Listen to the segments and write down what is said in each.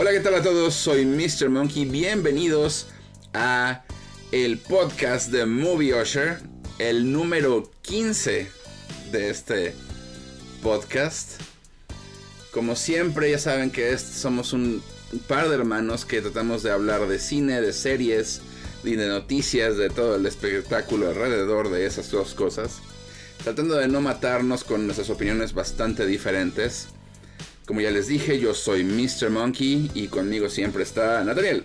Hola, ¿qué tal a todos? Soy Mr. Monkey. Bienvenidos a el podcast de Movie Usher, el número 15 de este podcast. Como siempre, ya saben que somos un par de hermanos que tratamos de hablar de cine, de series, y de noticias, de todo el espectáculo alrededor de esas dos cosas. Tratando de no matarnos con nuestras opiniones bastante diferentes. Como ya les dije, yo soy Mr. Monkey y conmigo siempre está Nathaniel.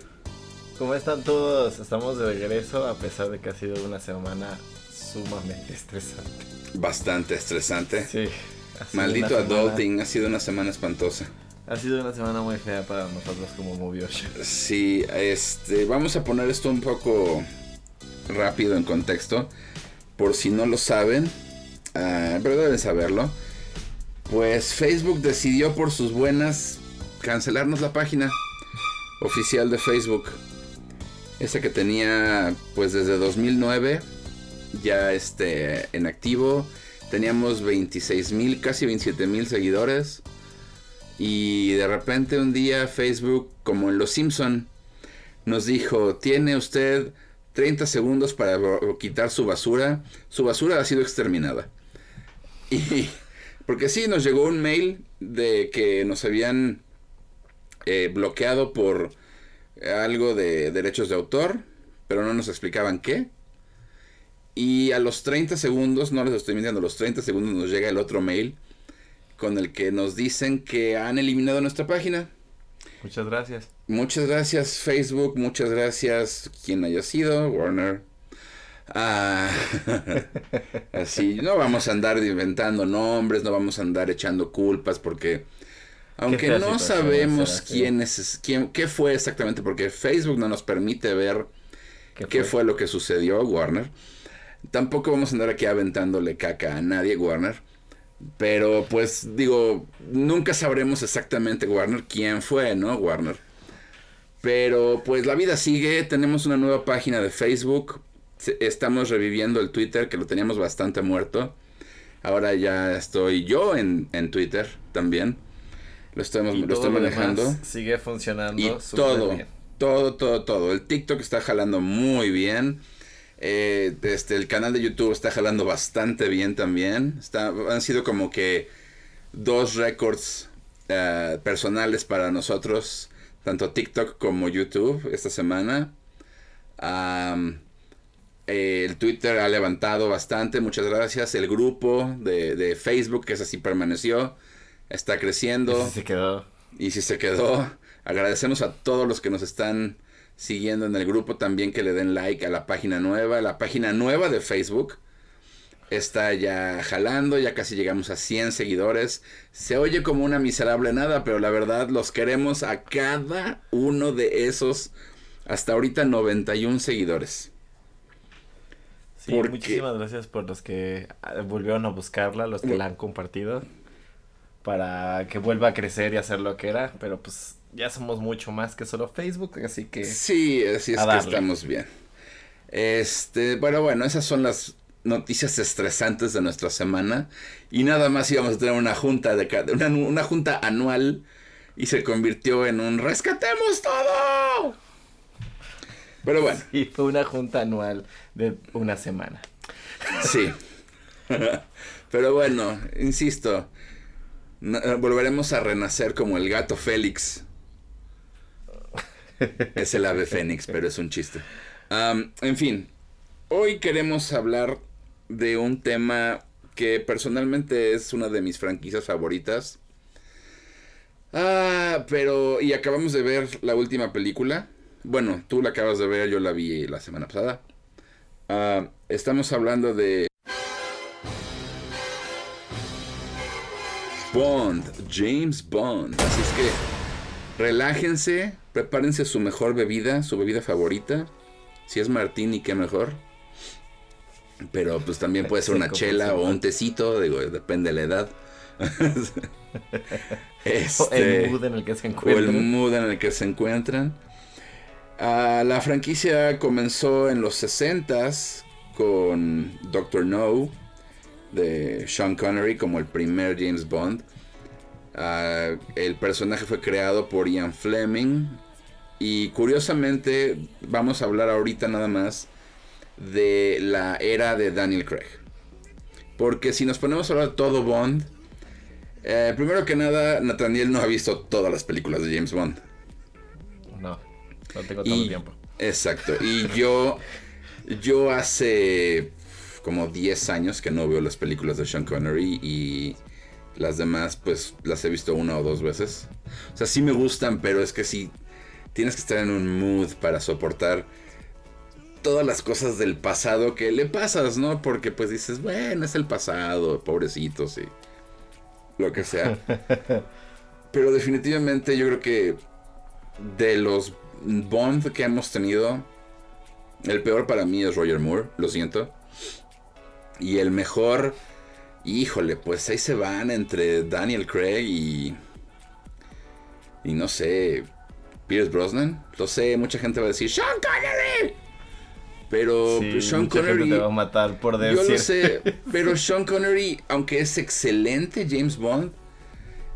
¿Cómo están todos? Estamos de regreso a pesar de que ha sido una semana sumamente estresante. Bastante estresante. Sí. Maldito adulting, ha sido una semana espantosa. Ha sido una semana muy fea para nosotros como Movie Sí, este, vamos a poner esto un poco rápido en contexto. Por si no lo saben, uh, pero deben saberlo. Pues Facebook decidió por sus buenas cancelarnos la página oficial de Facebook. Esa que tenía pues desde 2009 ya este en activo. Teníamos 26 mil, casi 27 mil seguidores. Y de repente un día Facebook, como en Los Simpson, nos dijo, tiene usted 30 segundos para quitar su basura. Su basura ha sido exterminada. Y porque sí, nos llegó un mail de que nos habían eh, bloqueado por algo de derechos de autor, pero no nos explicaban qué. Y a los 30 segundos, no les estoy mintiendo, a los 30 segundos nos llega el otro mail con el que nos dicen que han eliminado nuestra página. Muchas gracias. Muchas gracias Facebook, muchas gracias quien haya sido, Warner. Ah, así, no vamos a andar inventando nombres, no vamos a andar echando culpas porque aunque no sabemos quién es, quién, qué fue exactamente, porque Facebook no nos permite ver qué fue lo que sucedió, Warner. Tampoco vamos a andar aquí aventándole caca a nadie, Warner. Pero pues digo, nunca sabremos exactamente Warner quién fue, ¿no? Warner. Pero pues la vida sigue, tenemos una nueva página de Facebook, estamos reviviendo el Twitter que lo teníamos bastante muerto. Ahora ya estoy yo en, Twitter también. Lo estoy, lo estoy manejando. Sigue funcionando. Y todo, todo, todo, todo. El TikTok está jalando muy bien. Eh, este, el canal de YouTube está jalando bastante bien también. Está, han sido como que dos récords eh, personales para nosotros, tanto TikTok como YouTube esta semana. El Twitter ha levantado bastante, muchas gracias. El grupo de, Facebook, que es así permaneció, está creciendo. Y si se quedó. Y si se quedó. Agradecemos a todos los que nos están siguiendo en el grupo también que le den like a la página nueva, la página nueva de Facebook. Está ya jalando, ya casi llegamos a 100 seguidores. Se oye como una miserable nada, pero la verdad los queremos a cada uno de esos hasta ahorita 91 seguidores. Sí, muchísimas gracias por los que ah, volvieron a buscarla, los que la han compartido, para que vuelva a crecer y hacer lo que era, pero pues ya somos mucho más que solo Facebook, así que... Sí, así es que estamos bien. Este, bueno, bueno, esas son las noticias estresantes de nuestra semana. Y nada más íbamos a tener una junta de una, una junta anual y se convirtió en un rescatemos todo. Pero bueno. Y fue una junta anual de una semana. Sí. Pero bueno, insisto, volveremos a renacer como el gato Félix es el ave fénix, pero es un chiste. en fin, hoy queremos hablar de un tema que personalmente es una de mis franquicias favoritas. Ah, pero... Y acabamos de ver la última película. Bueno, tú la acabas de ver, yo la vi la semana pasada. Ah, estamos hablando de... Bond, James Bond. Así es que relájense, Prepárense su mejor bebida, su bebida favorita. Si es martini, qué mejor. Pero pues también puede ser una chela o un tecito, digo, depende de la edad. este, el mood en el que se encuentran. O el mood en el que se encuentran. Ah, la franquicia comenzó en los 60s con Doctor No de Sean Connery como el primer James Bond. Ah, el personaje fue creado por Ian Fleming. Y curiosamente vamos a hablar ahorita nada más de la era de Daniel Craig. Porque si nos ponemos a hablar todo Bond, eh, primero que nada, Nathaniel no ha visto todas las películas de James Bond. No, no tengo todo el tiempo. Exacto. Y yo, yo hace como 10 años que no veo las películas de Sean Connery y las demás pues las he visto una o dos veces. O sea, sí me gustan, pero es que sí tienes que estar en un mood para soportar todas las cosas del pasado que le pasas, ¿no? Porque pues dices, bueno, es el pasado, pobrecitos y lo que sea. Pero definitivamente yo creo que de los Bond que hemos tenido, el peor para mí es Roger Moore, lo siento. Y el mejor, híjole, pues ahí se van entre Daniel Craig y... Y no sé, Pierce Brosnan. Lo sé, mucha gente va a decir, Sean Connery. Pero Sean Connery. Te va a matar por decir. Yo lo sé. Pero Sean Connery, aunque es excelente James Bond,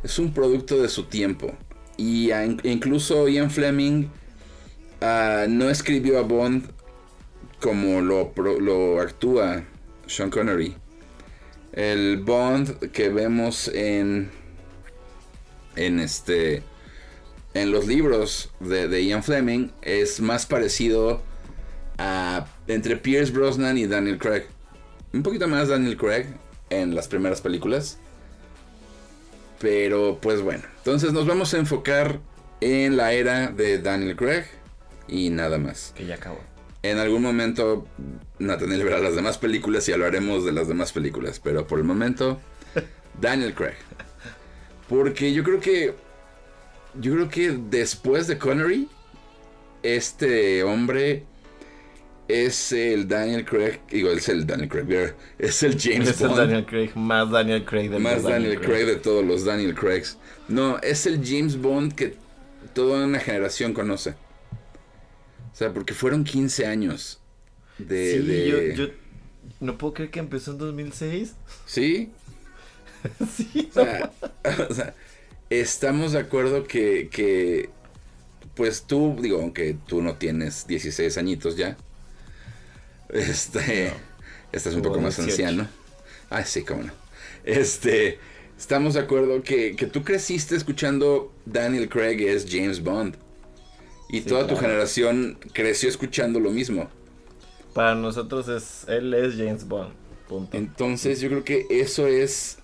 es un producto de su tiempo. Y incluso Ian Fleming ah, no escribió a Bond como lo, lo actúa Sean Connery. El Bond que vemos en. En este. En los libros de, de Ian Fleming es más parecido entre Pierce Brosnan y Daniel Craig. Un poquito más Daniel Craig en las primeras películas. Pero pues bueno, entonces nos vamos a enfocar en la era de Daniel Craig y nada más. Que ya acabó. En algún momento Nathaniel verá las demás películas y hablaremos de las demás películas, pero por el momento Daniel Craig. Porque yo creo que yo creo que después de Connery este hombre es el Daniel Craig, digo, es el Daniel Craig, es el James es el Daniel Craig, más Daniel Craig de Más Daniel, Craig. de todos los Daniel Craigs. No, es el James Bond que toda una generación conoce. O sea, porque fueron 15 años de... Sí, Yo, no puedo creer que empezó en 2006. ¿Sí? sí. O sea, estamos de acuerdo que, que, pues tú, digo, aunque tú no tienes 16 añitos ya, este. Este es un poco más anciano. Ah, sí, cómo no. Este. Estamos de acuerdo que, tú creciste escuchando Daniel Craig es James Bond. Y toda tu generación creció escuchando lo mismo. Para nosotros es. Él es James Bond. Entonces yo creo que eso es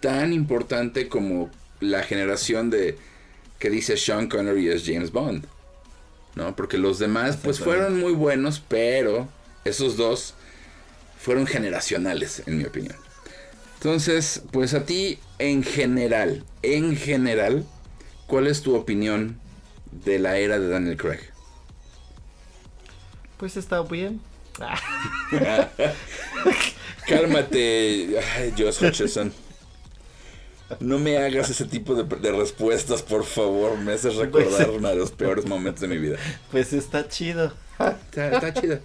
tan importante como la generación de que dice Sean Connery es James Bond. ¿No? Porque los demás pues fueron muy buenos, pero esos dos fueron generacionales, en mi opinión. Entonces, pues a ti, en general, en general, ¿cuál es tu opinión de la era de Daniel Craig? Pues está bien. Cálmate, ay, Josh Hutcherson. No me hagas ese tipo de, respuestas, por favor. Me haces recordar pues, uno de los peores momentos de mi vida. Pues está chido. está chido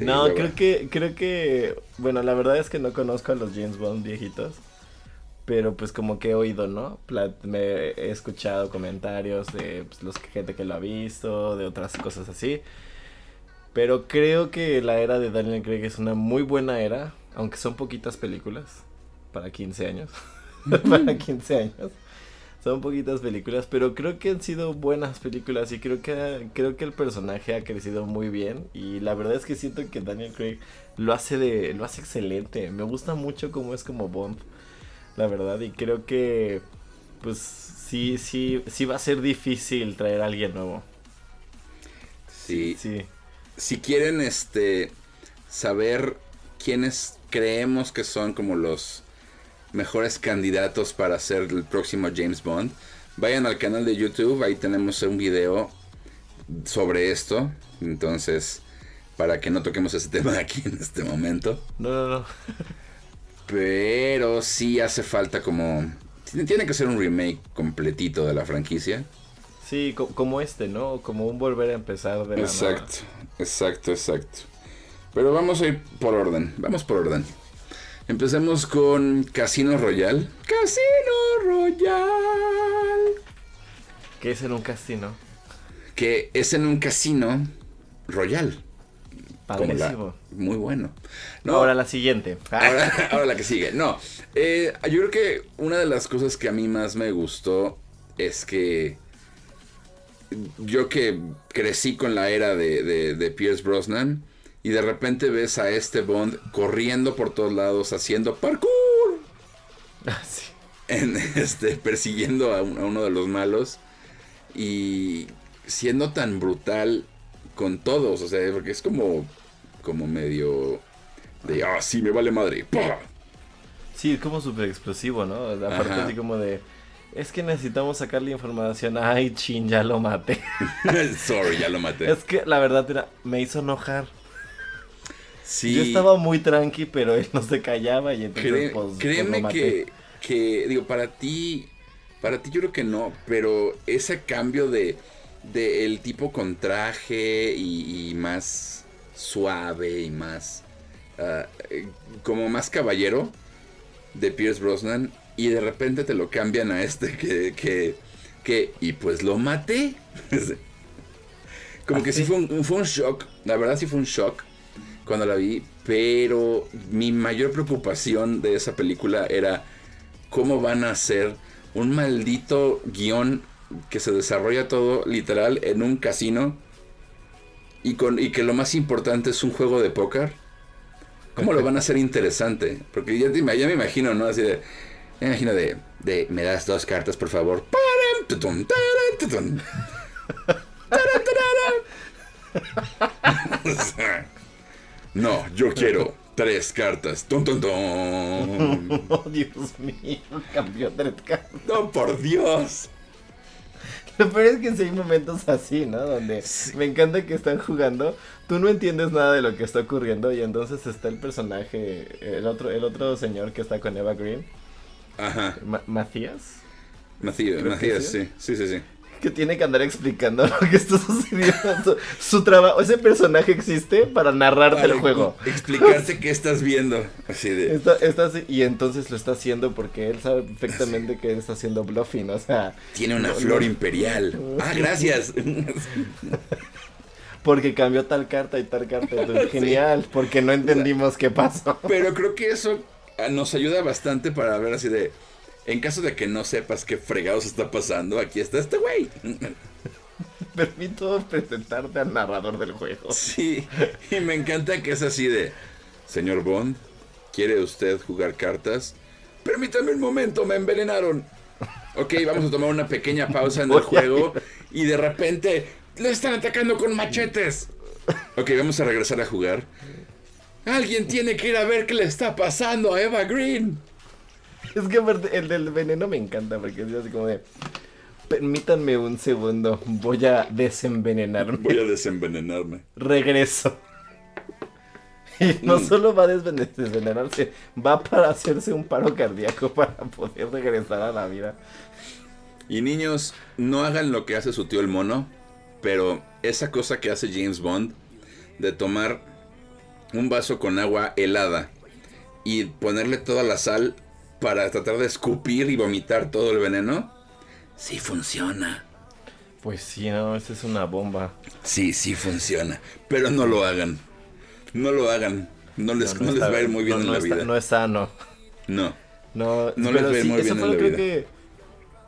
no, creo que, creo que, bueno, la verdad es que no conozco a los James Bond viejitos, pero pues como que he oído, ¿no? me he escuchado comentarios de pues, los gente que lo ha visto, de otras cosas así. Pero creo que la era de Daniel Craig es una muy buena era, aunque son poquitas películas para 15 años. para 15 años. Son poquitas películas, pero creo que han sido buenas películas y creo que creo que el personaje ha crecido muy bien y la verdad es que siento que Daniel Craig lo hace de lo hace excelente. Me gusta mucho cómo es como Bond, la verdad y creo que pues sí sí sí va a ser difícil traer a alguien nuevo. Sí. Sí. Si quieren este saber quiénes creemos que son como los mejores candidatos para ser el próximo James Bond, vayan al canal de YouTube, ahí tenemos un video sobre esto. Entonces, para que no toquemos ese tema aquí en este momento. No, no, no. Pero sí hace falta como... Tiene que ser un remake completito de la franquicia. Sí, como este, ¿no? Como un volver a empezar de la Exacto, exacto, exacto. Pero vamos a ir por orden. Vamos por orden. Empecemos con Casino Royale. Casino Royal. Que es en un casino. Que es en un casino Royal. Padrísimo. Muy bueno. ahora la siguiente. Ahora, la que sigue. No, eh, yo creo que una de las cosas que a mí más me gustó es que yo que crecí con la era de, de, Pierce Brosnan y de repente ves a este Bond corriendo por todos lados haciendo parkour. Ah, sí. En, este, persiguiendo a, uno de los malos y siendo tan brutal con todos, o sea, porque es como, como medio de, ah, sí, me vale madre. Sí, es como súper explosivo, ¿no? Aparte así como de, es que necesitamos sacarle información. Ay, chin, ya lo maté. Sorry, ya lo maté. Es que la verdad era, me hizo enojar. Sí. Yo estaba muy tranqui, pero él no se callaba y entonces pues, pues, Créeme que, que, digo, para ti, para ti yo creo que no, pero ese cambio de, de el tipo con traje y, más suave y más, ah, como más caballero de Pierce Brosnan, y de repente te lo cambian a este que, que, que y pues lo maté. Como que sí fue un, fue un shock, la verdad sí fue un shock cuando la vi, pero mi mayor preocupación de esa película era cómo van a hacer un maldito guion que se desarrolla todo literal en un casino y, con, y que lo más importante es un juego de póker. ¿Cómo lo van a hacer interesante? Porque ya, ya me imagino, ¿no? Así de, me imagino de, de, me das dos cartas, por favor. no, yo quiero tres cartas. Ton, ton, Oh, Dios mío, cambió tres cartas. No, por Dios. Lo peor es que si hay momentos así, ¿no? Donde me encanta que están jugando, tú no entiendes nada de lo que está ocurriendo y entonces está el personaje, el otro, el otro señor que está con Eva Green Ajá. ¿Macías? Macías, Macías, sí. Sí, sí, sí. Que tiene que andar explicando lo que está sucediendo. Su, trabajo, ese personaje existe para narrarte el juego. Explicarte qué estás viendo. Así de. y entonces lo está haciendo porque él sabe perfectamente que él está haciendo bluffing, o sea. Tiene una flor imperial. Ah, gracias. porque cambió tal carta y tal carta. genial, porque no entendimos qué pasó. Pero creo que eso Ah, nos ayuda bastante para ver así de. En caso de que no sepas qué fregados está pasando, aquí está este güey. Permito presentarte al narrador del juego. Sí, y me encanta que es así de. Señor Bond, ¿quiere usted jugar cartas? Permítame un momento, me envenenaron. Ok, vamos a tomar una pequeña pausa en el juego. Y de repente, le están atacando con machetes. Ok, vamos a regresar a jugar. Alguien tiene que ir a ver qué le está pasando a Eva Green. Es que el del veneno me encanta porque es así como de... Permítanme un segundo, voy a desenvenenarme. Voy a desenvenenarme. Regreso. Y no mm. solo va a desenvenenarse, va para hacerse un paro cardíaco para poder regresar a la vida. Y niños, no hagan lo que hace su tío el mono, pero esa cosa que hace James Bond de tomar un vaso con agua helada y ponerle toda la sal para tratar de escupir y vomitar todo el veneno, sí funciona. Pues sí, no, esta es una bomba. Sí, sí funciona. Pero no lo hagan. No lo hagan. No les, no, les va a ir muy bien en la vida. No es sano. No. No, no les va a ir muy bien en la creo vida. Que,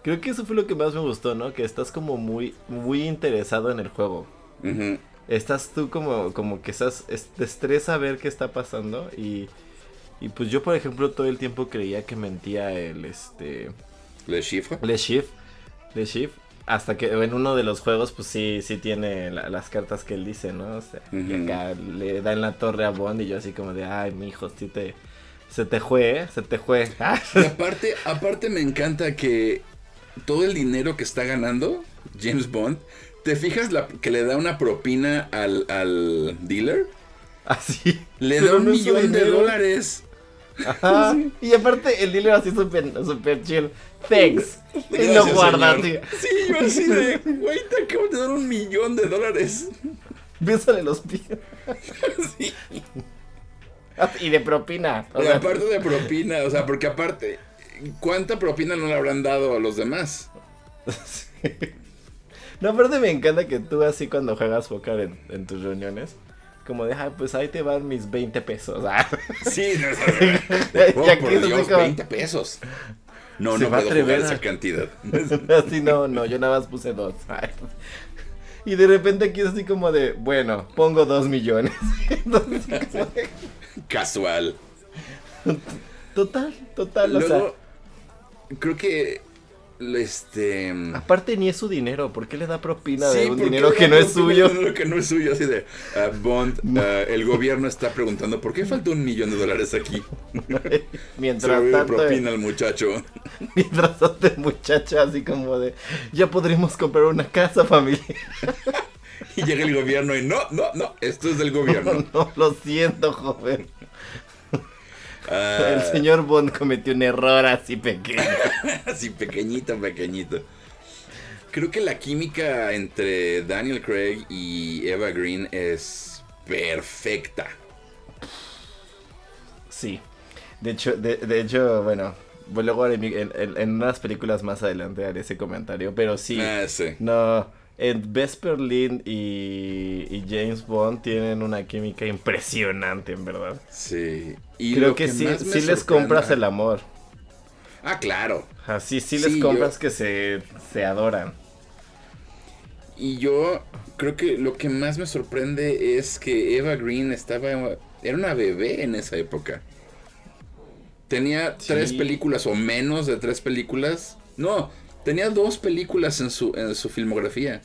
creo que eso fue lo que más me gustó, ¿no? Que estás como muy, muy interesado en el juego estás tú como, como que estás, te estresa ver qué está pasando y, y pues yo por ejemplo todo el tiempo creía que mentía el este... Le Chiffre. Le Chiffre. Le Chiffre. Hasta que en uno de los juegos, pues sí, sí tiene las cartas que él dice, ¿no? O sea, acá le da en la torre a Bond y yo así como de, ay, mi hijo, sí te, se te fue, ¿eh? se te fue. Y aparte, aparte me encanta que todo el dinero que está ganando James Bond ¿Te fijas la, que le da una propina al, al dealer? Así. Ah, le da un millón de dólares. Ajá. Y aparte el dealer así súper super chill. Thanks. y lo guarda, tío. Sí, yo así de, güey, te acabo de dar un millón de dólares. Bésale los pies. sí. Y de propina. y aparte de propina, o sea, porque aparte ¿cuánta propina no le habrán dado a los demás? No, aparte me encanta que tú así cuando juegas póker en, en tus reuniones, como de, pues ahí te van mis 20 pesos. Ah. Sí, no, oh, por Dios, 20 pesos. No, no puedo jugar esa cantidad. Así no, no, yo nada más puse dos. Y de repente aquí es así como de, bueno, pongo dos millones. Casual. Total, total. o sea, creo que este. Aparte ni es su dinero, ¿por qué le da propina de un dinero que no es suyo? que no es suyo, así de ah, Bond, ah, el gobierno está preguntando ¿por qué falta un millón de dólares aquí? mientras Se tanto. propina al muchacho. Mientras tanto el muchacho así como de ya podríamos comprar una casa familiar. y llega el gobierno y no, no, no, esto es del gobierno. no lo siento, joven. El señor Bond cometió un error así pequeño. así pequeñito, pequeñito. Creo que la química entre Daniel Craig y Eva Green es perfecta. Sí. De hecho, de, hecho bueno, luego en, en, unas películas más adelante haré ese comentario, pero sí. Ah, sí. No, en Vesper Lynn y, James Bond tienen una química impresionante, en verdad. Sí. Y Creo que, sí, sí les compras el amor. Ah, claro. Así sí, les compras que se, se adoran. Y yo creo que lo que más me sorprende es que Eva Green estaba. Era una bebé en esa época. Tenía tres películas o menos de tres películas. No, Tenía dos películas en su, en su filmografía.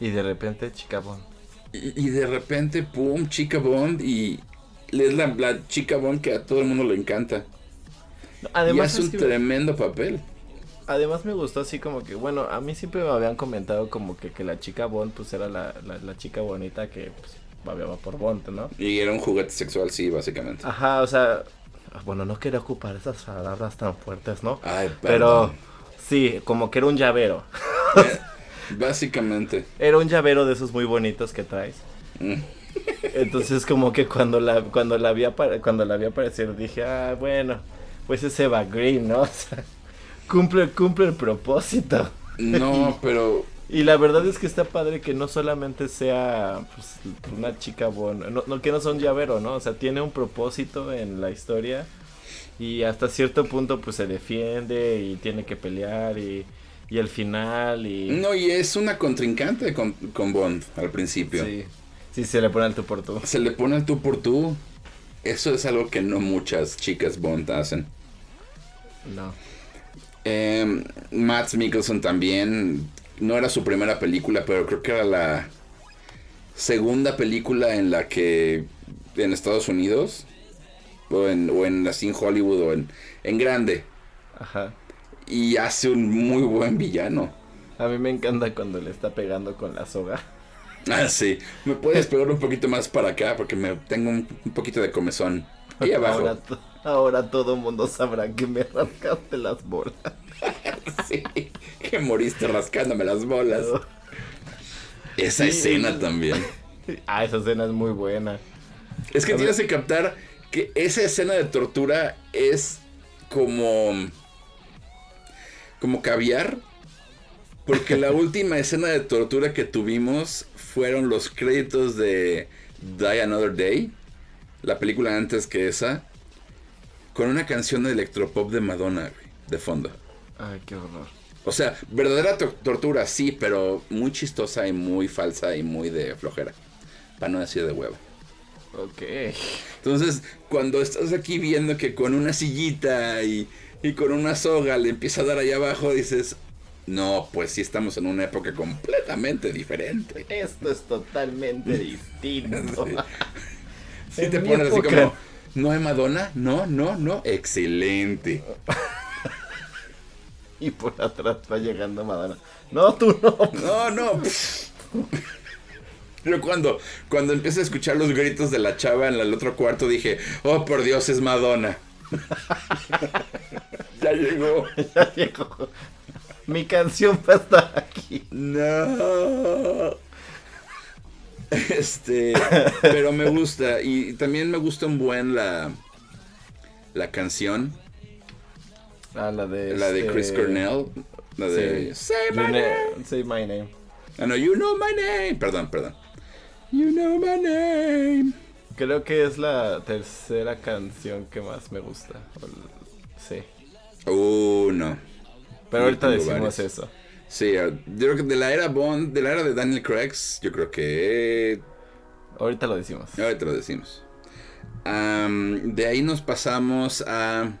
Y de repente, Chica Bond. Y, de repente, pum, Chica Bond. Y es la, Chica Bond que a todo el mundo le encanta. Además, y hace un tremendo papel. Además me gustó así como que, bueno, a mí siempre me habían comentado como que, que la chica Bond pues era la, la, chica bonita que pues babeaba por Bond, ¿no? Y era un juguete sexual, sí, básicamente. Ajá, o sea, bueno, no quería ocupar esas palabras tan fuertes, ¿no? Ay, pero Sí, como que era un llavero. Básicamente. Era un llavero de esos muy bonitos que traes. Mm. Entonces como que cuando la cuando la vi cuando la vi aparecer dije, "Ah, bueno, pues es Eva Green, ¿no?" O sea, cumple cumple el propósito. No, pero y la verdad es que está padre que no solamente sea pues, una chica buena, no, no, que no son llavero, ¿no? O sea, tiene un propósito en la historia y hasta cierto punto pues se defiende y tiene que pelear y, y al final y... No, y es una contrincante con, Bond al principio. Sí, sí, se le pone al tú por tú. Se le pone al tú por tú. Eso es algo que no muchas chicas Bond hacen. No. Eh, Matt Mikkelsen también, no era su primera película, pero creo que era la segunda película en la que en Estados Unidos o en, o en así en Hollywood o en, en grande. Ajá. Y hace un muy buen villano. A mí me encanta cuando le está pegando con la soga. Ah, sí. ¿Me puedes pegar un poquito más para acá? Porque me tengo un, poquito de comezón. Ahí abajo. Ahora, ahora todo mundo sabrá que me rascaste las bolas. sí, que moriste rascándome las bolas. Esa escena también. Ah, esa escena es muy buena. Es que tienes que captar que esa escena de tortura es como como caviar porque la última escena de tortura que tuvimos fueron los créditos de Die Another Day, la película antes que esa, con una canción de electropop de Madonna de fondo. Ay, qué horror. O sea, verdadera tortura, sí, pero muy chistosa y muy falsa y muy de flojera. Para no decir de huevo. Ok. Entonces, cuando estás aquí viendo que con una sillita y, con una soga le empieza a dar allá abajo, dices, no, pues sí estamos en una época completamente diferente. Esto es totalmente distinto. sí. te pones así como, ¿no hay Madonna? No, no, no. Excelente. y por atrás va llegando Madonna. No, tú no. No, no. Pero cuando, cuando empecé a escuchar los gritos de la chava en el otro cuarto dije, oh por Dios, es Madonna. ya llegó. Ya llegó. Mi canción va a estar aquí. No. Este, pero me gusta y también me gusta un buen la la canción. Ah, la de. La de Chris este- Cornell. La de. Sí. Say my name. Say my name. Ah, no, you know my name. Perdón, perdón. You know my name. Creo que es la tercera canción que más me gusta. Sí. Uh, no. Pero ahorita decimos eso. Sí, ah, yo creo que de la era Bond, de la era de Daniel Craig, yo creo que. Ahorita lo decimos. Ahorita lo decimos. De ahí nos pasamos a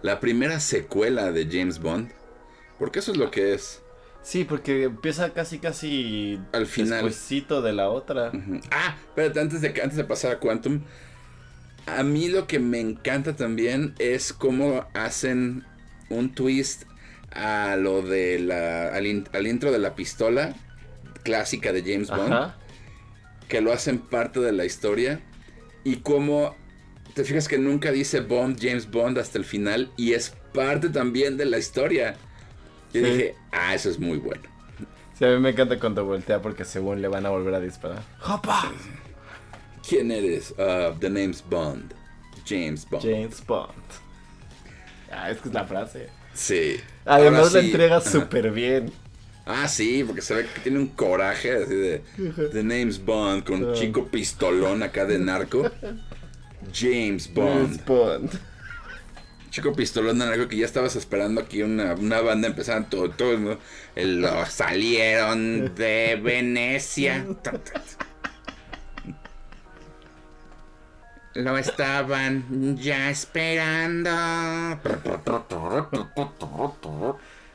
la primera secuela de James Bond. Porque eso es lo que es. Sí, porque empieza casi casi Al final. de la otra. Ah, espérate, antes de, antes de pasar a Quantum. A mí lo que me encanta también es cómo hacen un twist a lo de la. al, in- al intro de la pistola clásica de James Bond. Ajá. que lo hacen parte de la historia y cómo te fijas que nunca dice Bond, James Bond hasta el final y es parte también de la historia. Yo Sí. dije, ah, eso es muy bueno. Sí, a mí me encanta cuando voltea porque según le van a volver a disparar. ¡Hopa! ¿Quién eres? Uh, the name's Bond. James Bond. James Bond. Ah, es que es la frase. Sí. Además la entrega súper bien. Ah, sí, porque se ve que tiene un coraje así de The name's Bond con un chico pistolón acá de narco. James Bond. James Bond. Chico pistolón de narco que ya estabas esperando aquí una, una banda empezaran todo, todo, ¿no? El- salieron de Venecia. Lo estaban ya esperando.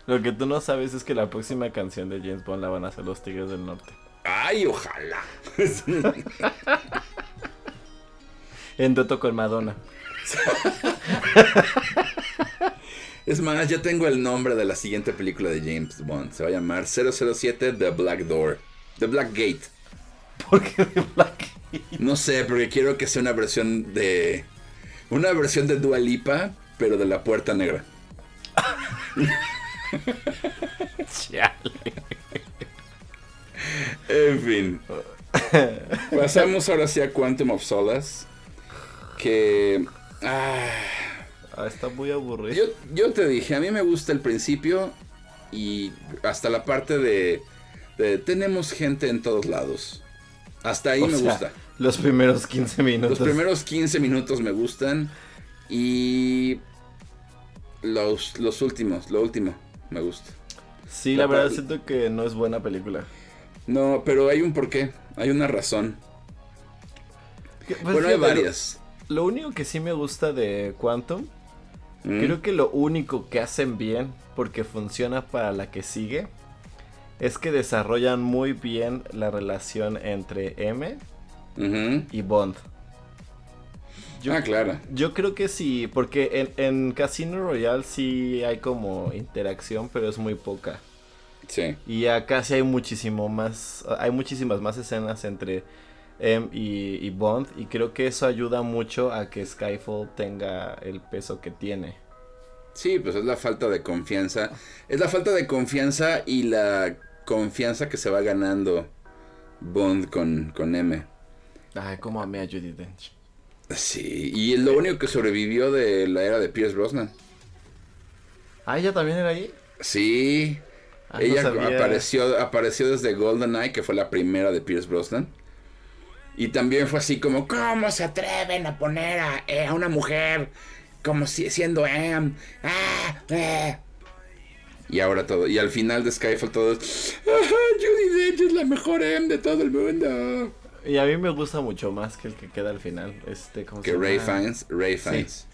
Lo que tú no sabes es que la próxima canción de James Bond la van a hacer los Tigres del Norte. Ay, ojalá. En dueto con Madonna. Es más, ya tengo el nombre de la siguiente película de James Bond. Se va a llamar 007 The Black Door. The Black Gate. ¿Por qué de Black? No sé, porque quiero que sea una versión de. Una versión de Dua Lipa, pero de la puerta negra. Chale. En fin. Pasamos ahora sí a Quantum of Solace. Que. Ah, Ah, está muy aburrido. yo, yo te dije, a mí me gusta el principio y hasta la parte de. de tenemos gente en todos lados. Hasta ahí O me sea, gusta. Los primeros 15 minutos. Los primeros 15 minutos me gustan. Y. Los, los últimos, lo último, me gusta. Sí, la la verdad siento que no es buena película. No, pero hay un porqué, hay una razón. Pues, bueno, hay varias. Lo único que sí me gusta de Quantum, Mm. creo que lo único que hacen bien, porque funciona para la que sigue, es que desarrollan muy bien la relación entre M y Bond. Yo, Ah, claro. yo creo que sí, porque en, en Casino Royale sí hay como interacción, pero es muy poca. Sí. Y acá sí hay muchísimo más, hay muchísimas más escenas entre M y, y Bond y creo que eso ayuda mucho a que Skyfall tenga el peso que tiene. Sí, pues es la falta de confianza. Es la falta de confianza y la confianza que se va ganando Bond con, con M. Ay, cómo amé a Judy Dench. Sí, y es lo único que sobrevivió de la era de Pierce Brosnan. Ah, ella también era ahí. Sí, Ah, ella apareció, apareció desde GoldenEye, que fue la primera de Pierce Brosnan. Y también fue así como, ¿cómo se atreven a poner a, eh, a una mujer como si, siendo M? Ah, eh". Y ahora todo, y al final de Skyfall todos, "Ajá, Judy Dench es la mejor M de todo el mundo. Y a mí me gusta mucho más que el que queda al final. Este, ¿cómo Que se Ray llama? Fiennes, Ray Fiennes.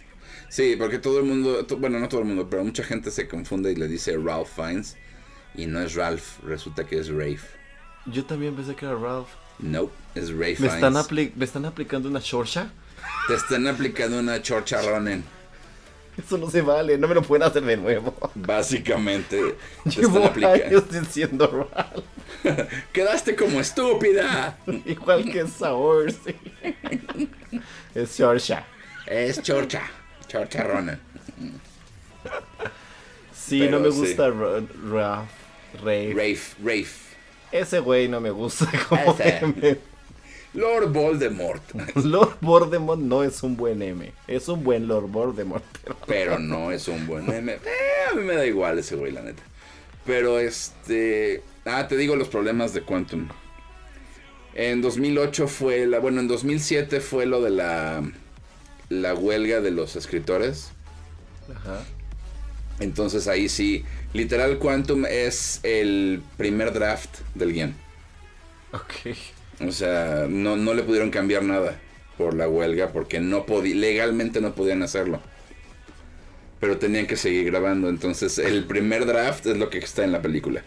Sí, porque todo el mundo, to- bueno, no todo el mundo, pero mucha gente se confunde y le dice Ralph Fiennes. Y no es Ralph, resulta que es Rafe. Yo también pensé que era Ralph. Nope, es Ray ¿Me están, apli- ¿Me están aplicando una Shorsha? Te están aplicando una chorcha Ronen. Eso no se vale, no me lo pueden hacer de nuevo. Básicamente, te están Llevo años diciendo Ralph. Quedaste como estúpida. Igual que Saur, sí. Es Shorsha. Es chorcha, chorcha Ronen. Sí, Pero no me sí. gusta Ra- Ralph. Ray. Rafe, Rafe. Ese güey no me gusta como me- Lord Voldemort. Lord Voldemort no es un buen M. Es un buen Lord Voldemort. Pero, no es un buen M. Eh, a mí me da igual ese güey, la neta. Pero este. Ah, te digo los problemas de Quantum. En 2008 fue la. Bueno, en 2007 fue lo de la. La huelga de los escritores. Ajá. Entonces ahí sí. Literal Quantum es el primer draft del guion. Ok. O sea, no, no le pudieron cambiar nada por la huelga porque no legalmente no podían hacerlo. Pero tenían que seguir grabando. Entonces, el primer draft es lo que está en la película.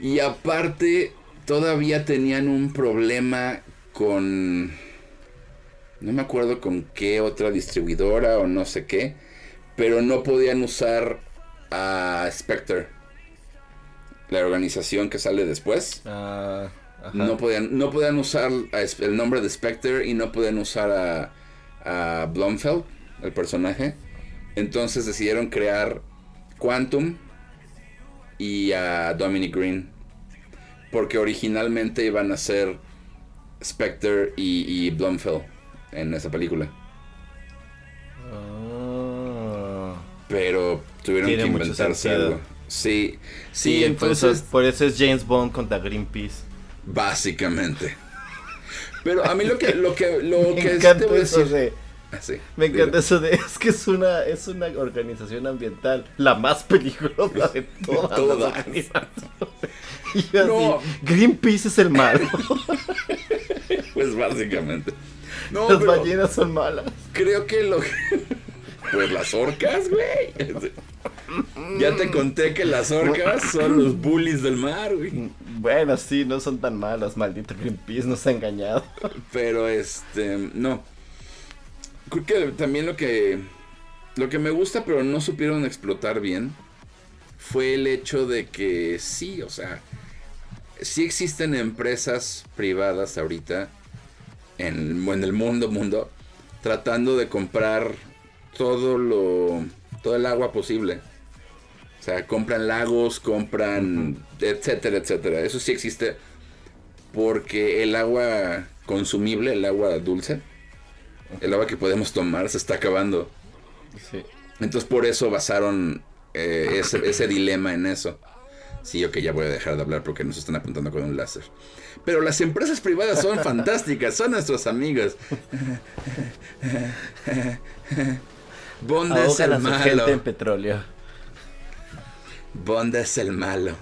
Y aparte, todavía tenían un problema con. No me acuerdo con qué otra distribuidora o no sé qué. Pero no podían usar a Spectre. La organización que sale después. Ah. No podían, no podían usar el nombre de Spectre y no podían usar a, a Blomfeld, el personaje. Entonces decidieron crear Quantum y a Dominic Green. Porque originalmente iban a ser Spectre y, Blomfeld en esa película. Pero tuvieron que inventarse algo. Sí, sí, entonces... por eso es James Bond contra Greenpeace. Básicamente. Pero a mí lo que lo que lo me que encanta eso de, ah, me encanta eso de es que es una es una organización ambiental la más peligrosa de todas, todas. Y yo así, Greenpeace es el malo. pues básicamente. las ballenas son malas. Creo que lo pues las orcas, güey. Ya te conté que las orcas son los bullies del mar, güey. Bueno, sí, no son tan malas, maldito Greenpeace nos ha engañado. Pero este, no. Creo que también lo que lo que me gusta, pero no supieron explotar bien, fue el hecho de que sí, o sea, sí existen empresas privadas ahorita en, en el mundo, mundo, tratando de comprar todo lo, todo el agua posible. O sea, compran lagos, compran, etcétera, etcétera. Eso sí existe porque el agua consumible, el agua dulce, el agua que podemos tomar se está acabando. Sí. Entonces por eso basaron eh, ese, dilema en eso. Sí, ok, ya voy a dejar de hablar porque nos están apuntando con un láser. Pero las empresas privadas son fantásticas, son nuestros amigos. Bond es el malo. en petróleo. Bond es el malo.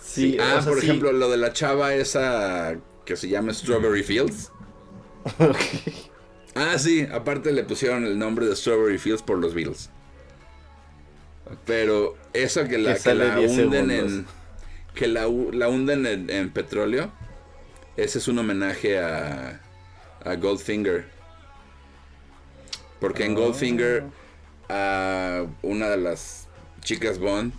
Sí, Ah, por ejemplo, lo de la chava esa que se llama Strawberry Fields. Ah, sí, aparte le pusieron el nombre de Strawberry Fields por los Beatles. Pero eso que la, que la hunden en. Que la, hunden en, petróleo. Ese es un homenaje a. a Goldfinger. Porque en ah. Goldfinger. A una de las chicas Bond,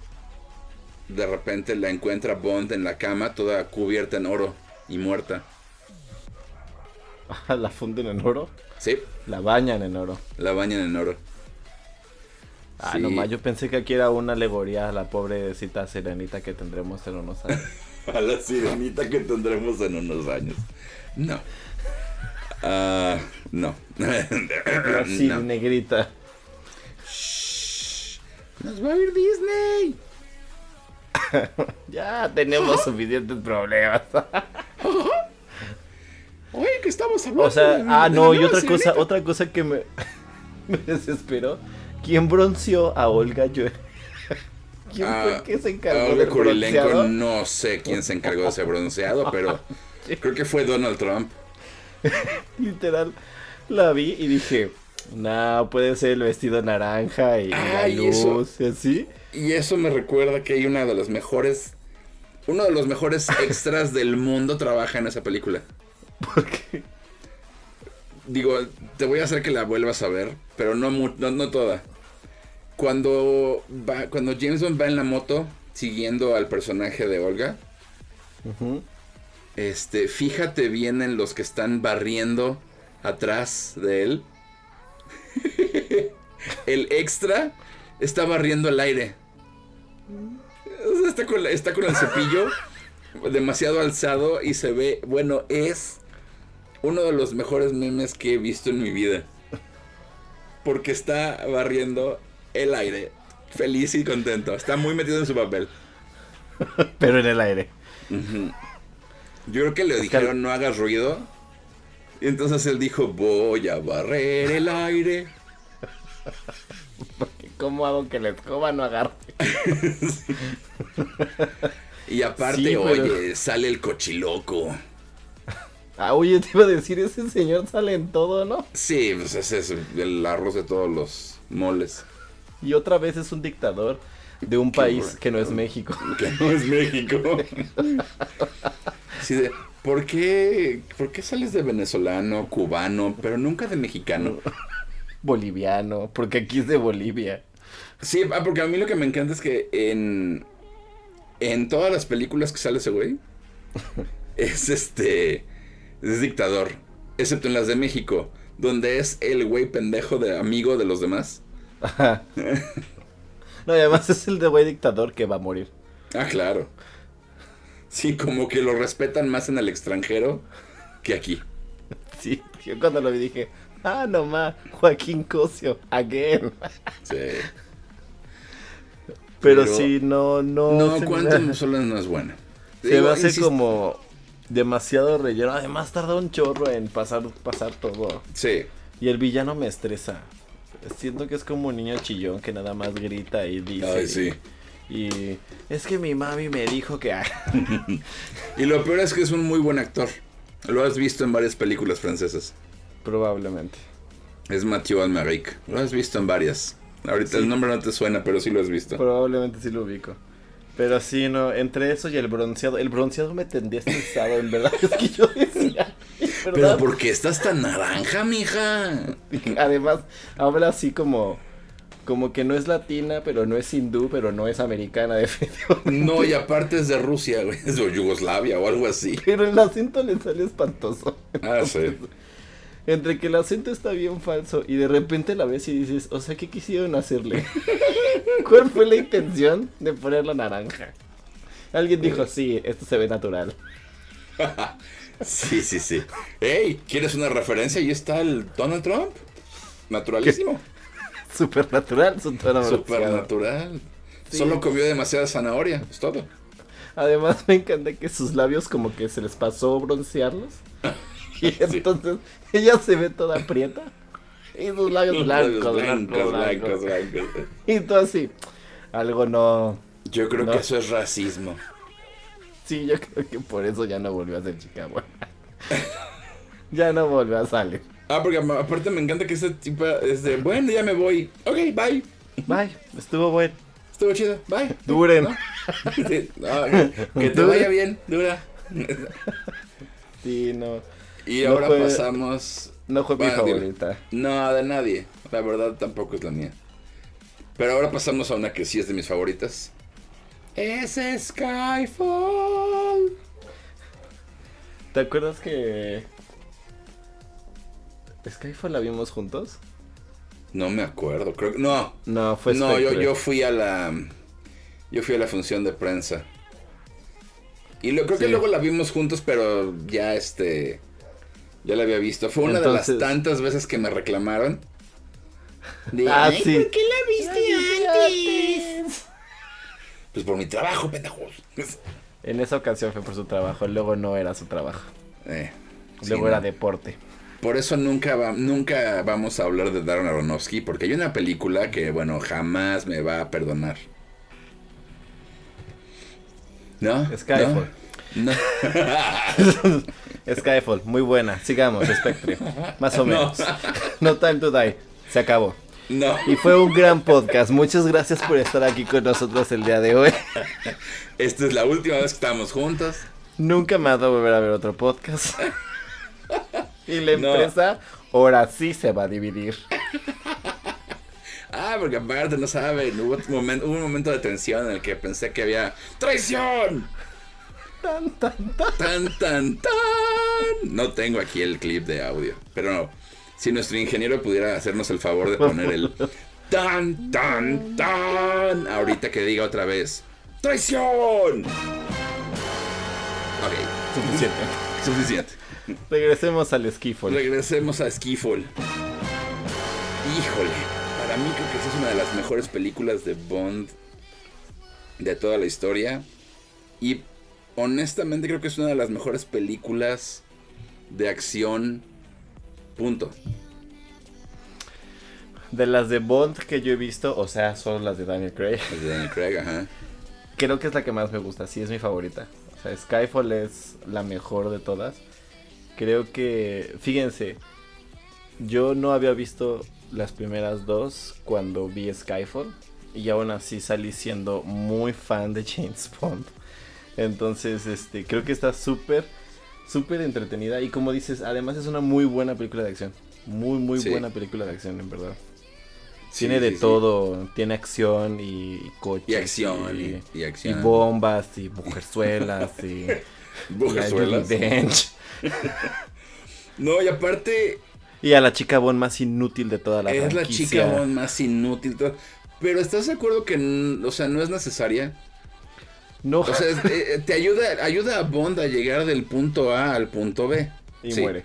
de repente la encuentra Bond en la cama, toda cubierta en oro y muerta. ¿La funden en oro? Sí. La bañan en oro. La bañan en oro. Ah, nomás yo pensé que aquí era una alegoría a la pobrecita sirenita que tendremos en unos años. a la sirenita que tendremos en unos años. No. Ah, no. la negrita. Nos va a ir Disney. ya tenemos suficientes problemas. Oye, que estamos hablando. O sea, ah, no, y otra cosa, otra cosa que me, me desesperó. ¿Quién bronceó a Olga ¿Quién fue el ah, que se encargó de bronceado? No sé quién se encargó de ese bronceado, pero creo que fue Donald Trump. Literal, la vi y dije, no, puede ser el vestido naranja y la luz y así. Y eso me recuerda que hay una de las mejores. Uno de los mejores extras del mundo trabaja en esa película. ¿Por qué? Digo, te voy a hacer que la vuelvas a ver, pero no, no, toda. Cuando, va, cuando Jameson va en la moto siguiendo al personaje de Olga, este, fíjate bien en los que están barriendo atrás de él el extra está barriendo el aire. está, con el cepillo demasiado alzado y se ve, bueno, es uno de los mejores memes que he visto en mi vida. Porque está barriendo el aire, feliz y contento. Está muy metido en su papel. Pero en el aire. Yo creo que le dijeron no hagas ruido. Y entonces él dijo, voy a barrer el aire. ¿Cómo hago que la escoba no agarre? y aparte, oye, sale el cochiloco. Ah, oye, te iba a decir, ese señor sale en todo, ¿no? Sí, pues ese es el arroz de todos los moles. Y otra vez es un dictador de un país que no es México. Que no es México. sí, de, ¿por, qué, ¿Por qué sales de venezolano, cubano, pero nunca de mexicano? Boliviano, porque aquí es de Bolivia. Sí, ah, porque a mí lo que me encanta es que en, en todas las películas que sale ese güey, es este, es dictador, excepto en las de México, donde es el güey pendejo de amigo de los demás. no, y además es el de güey dictador que va a morir. Ah, claro. Sí, como que lo respetan más en el extranjero que aquí. Sí, yo cuando lo vi dije, ah, no más, Joaquín Cosio, again. Sí. Pero, sí, no, no. No, Quantum solo no es buena. Se me hace como demasiado relleno. Además, tarda un chorro en pasar, pasar todo. Sí. Y el villano me estresa. Siento que es como un niño chillón que nada más grita y dice. Ay, sí. Y, es que mi mami me dijo que. y lo peor es que es un muy buen actor. Lo has visto en varias películas francesas. Probablemente. Es Mathieu Almeric. Lo has visto en varias. Ahorita el nombre no te suena, pero sí lo has visto. Probablemente sí lo ubico. Pero sí, no, entre eso y el bronceado. El bronceado me tendía estresado, en verdad. Es que yo decía. Pero ¿por qué estás tan naranja, mija? Además, habla así como. Como que no es latina, pero no es hindú, pero no es americana, definitivamente. No, y aparte es de Rusia, güey. Es de Yugoslavia o algo así. Pero el acento le sale espantoso. Ah, sí entre que el acento está bien falso y de repente la ves y dices, o sea, ¿qué quisieron hacerle? ¿Cuál fue la intención de ponerla naranja? Alguien dijo, sí, esto se ve natural. sí, sí, sí. Hey, ¿quieres una referencia? Ahí está el Donald Trump. Naturalísimo. Super natural, Super natural. Solo comió demasiada zanahoria, es todo. Además me encanta que sus labios como que se les pasó broncearlos. Y entonces ella se ve toda prieta. Y sus labios blancos, blancos, blancos, blancos. Y tú así, algo no... Yo creo que eso es racismo. Sí, yo creo que por eso ya no volvió a ser chica buena. ya no volvió a salir. Ah, porque aparte me encanta que ese tipo es de, bueno, ya me voy. Ok, bye. Bye, estuvo bueno. Estuvo chido, bye. Duren. que te vaya bien, dura. sí, no. Y ahora pasamos. No fue mi favorita. No, de nadie. La verdad tampoco es la mía. Pero ahora pasamos a una que sí es de mis favoritas. Es Skyfall. ¿Te acuerdas que Skyfall la vimos juntos? No me acuerdo, creo que no. No, fue No, yo, yo fui a la yo fui a la función de prensa. Y lo, creo que luego la vimos juntos, pero ya este ya la había visto. Fue una de las tantas veces que me reclamaron. ah, sí. ¿Por qué la viste antes? Pues por mi trabajo, pendejos. En esa ocasión fue por su trabajo, luego no era su trabajo. Eh, luego era deporte. Por eso nunca, va, nunca vamos a hablar de Darren Aronofsky, porque hay una película que, bueno, jamás me va a perdonar. ¿No? Skyfall. No. Skyfall, muy buena. Sigamos, Spectre. Más o menos. No. Time to Die. Se acabó. No. Y fue un gran podcast. Muchas gracias por estar aquí con nosotros el día de hoy. Esta es la última vez que estamos juntos. Nunca me ha dado volver a ver otro podcast. Y la empresa ahora sí se va a dividir. Ah, porque aparte no saben, hubo un momento, hubo un momento de tensión en el que pensé que había traición. Tan, tan, tan. Tan, tan, tan. No tengo aquí el clip de audio. Pero no. Si nuestro ingeniero pudiera hacernos el favor de poner el tan, tan, tan. Ahorita que diga otra vez. ¡Traición! Suficiente. Suficiente. Regresemos al Skiffle. Regresemos a Skiffle. Híjole, para mí creo que esa es una de las mejores películas de Bond de toda la historia. Y honestamente creo que es una de las mejores películas de acción. Punto. De las de Bond que yo he visto, o sea, son las de Daniel Craig. Las de Daniel Craig, ajá. Creo que es la que más me gusta, sí, es mi favorita. O sea, Skyfall es la mejor de todas. Creo que, fíjense, yo no había visto las primeras dos cuando vi Skyfall. Y aún así salí siendo muy fan de James Bond. Entonces, este, creo que está súper, súper entretenida. Y como dices, además es una muy buena película de acción. Muy, muy buena película de acción, en verdad tiene de todo, tiene acción y, coches. Y acción, y, acción. Y bombas, y mujerzuelas, y... mujerzuelas. no, y aparte... Y a la chica Bond más inútil de toda la Es la chica Bond más inútil. Pero ¿estás de acuerdo que, o sea, no es necesaria? No. O sea, eh, te ayuda, ayuda a Bond a llegar del punto A al punto B. Y muere.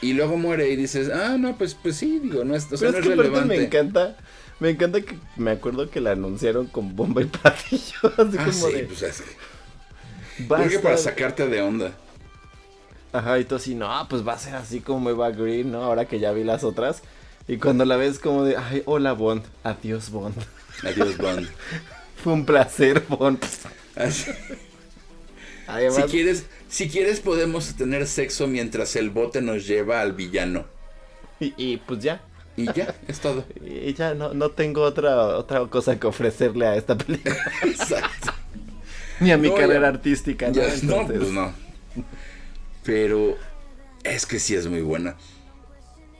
Y luego muere y dices, ah, no, pues, pues sí, digo, no es, o sea, no es, relevante. Me encanta, me encanta que me acuerdo que la anunciaron con bomba y platillo. Así ah, como sí, de, pues es que... Creo que para sacarte de onda. Ajá, y tú así, no, pues va a ser así como Eva Green, ¿no? Ahora que ya vi las otras. Y cuando la ves como de, ay, hola Bond, adiós Bond. Adiós Bond. Fue un placer. Así. si quieres, si quieres podemos tener sexo mientras el bote nos lleva al villano. Y, pues ya. Y ya, es todo. Y ya no, no tengo otra, otra cosa que ofrecerle a esta película. Exacto. Ni a mi carrera artística, ¿no? no, pues no. Pero es que sí es muy buena.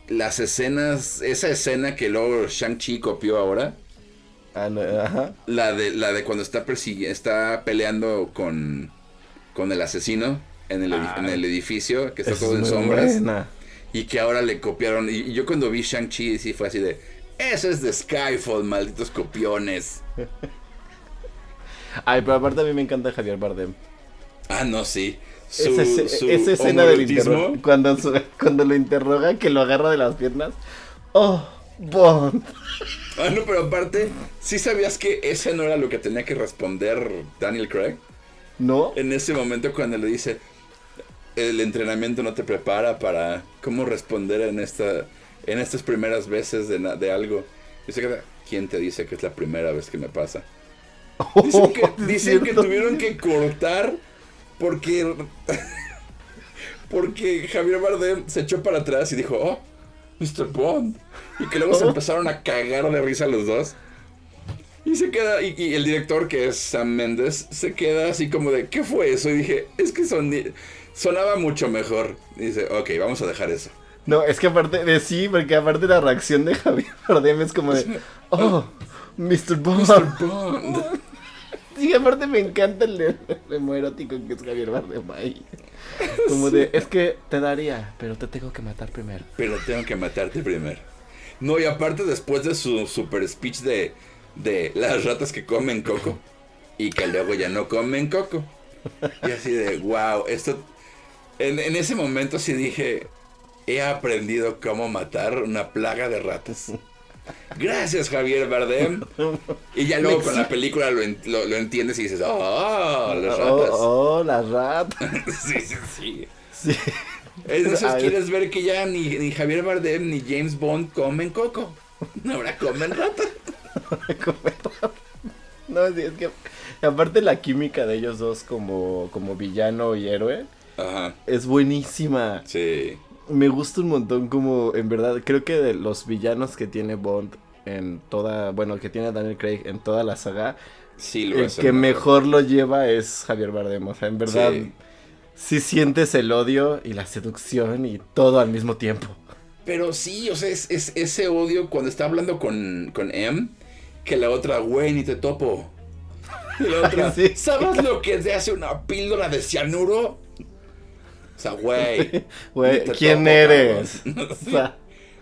Las escenas, esa escena que luego Shang-Chi copió ahora. Ah, ajá. La de, la de cuando está persiguiendo, está peleando con con el asesino en el, en el edificio, que está todo en sombras. Y que ahora le copiaron. Y, yo cuando vi Shang-Chi, sí fue así de. Eso es de Skyfall, malditos copiones. Ay, pero aparte a mí me encanta Javier Bardem. Ah, no, sí. esa escena del interroga, cuando, cuando lo interroga, que lo agarra de las piernas. ¡Oh! Bond. Ah, no, pero aparte, ¿sí sabías que ese no era lo que tenía que responder Daniel Craig? ¿No? En ese momento cuando le dice, el entrenamiento no te prepara para cómo responder en esta en estas primeras veces de, de algo. Dice ¿quién te dice que es la primera vez que me pasa? Dicen que, tuvieron que cortar porque porque Javier Bardem se echó para atrás y dijo, "Oh, Mr. Bond." Y que luego se empezaron a cagar de risa los dos. Y se queda, y, el director, que es Sam Mendes, se queda así como de, ¿qué fue eso? Y dije, es que son, sonaba mucho mejor. Y dice, ok, vamos a dejar eso. No, es que aparte de sí, porque aparte la reacción de Javier Bardem es como de, oh, Mr. Bond. Mr. Bond. Sí, aparte me encanta el erótico que es Javier Bardem ahí. Como de, es que te daría, pero te tengo que matar primero. Pero tengo que matarte primero. No, y aparte después de su super speech de de las ratas que comen coco y que luego ya no comen coco. Y así de, wow, esto... En, ese momento sí dije, he aprendido cómo matar una plaga de ratas. Gracias, Javier Bardem. Y ya luego con la película lo, entiendes y dices, oh, las oh, ratas. Oh, las ratas. sí, sí, sí. sí. Entonces quieres ver que ya ni, ni Javier Bardem ni James Bond comen coco. Ahora comen ratas. no, es que aparte la química de ellos dos como, como villano y héroe es buenísima. Sí. Me gusta un montón como, en verdad, creo que de los villanos que tiene Bond en toda, bueno, que tiene Daniel Craig en toda la saga, sí, el que mejor lo lleva es Javier Bardem. O sea, en verdad, sí. sientes el odio y la seducción y todo al mismo tiempo. Pero sí, o sea, es, ese odio cuando está hablando con, con M que la otra, güey, ni te topo. Y la otra, ¿sabes lo que es de hace una píldora de cianuro? O sea, güey. Güey, ¿quién eres? o sea,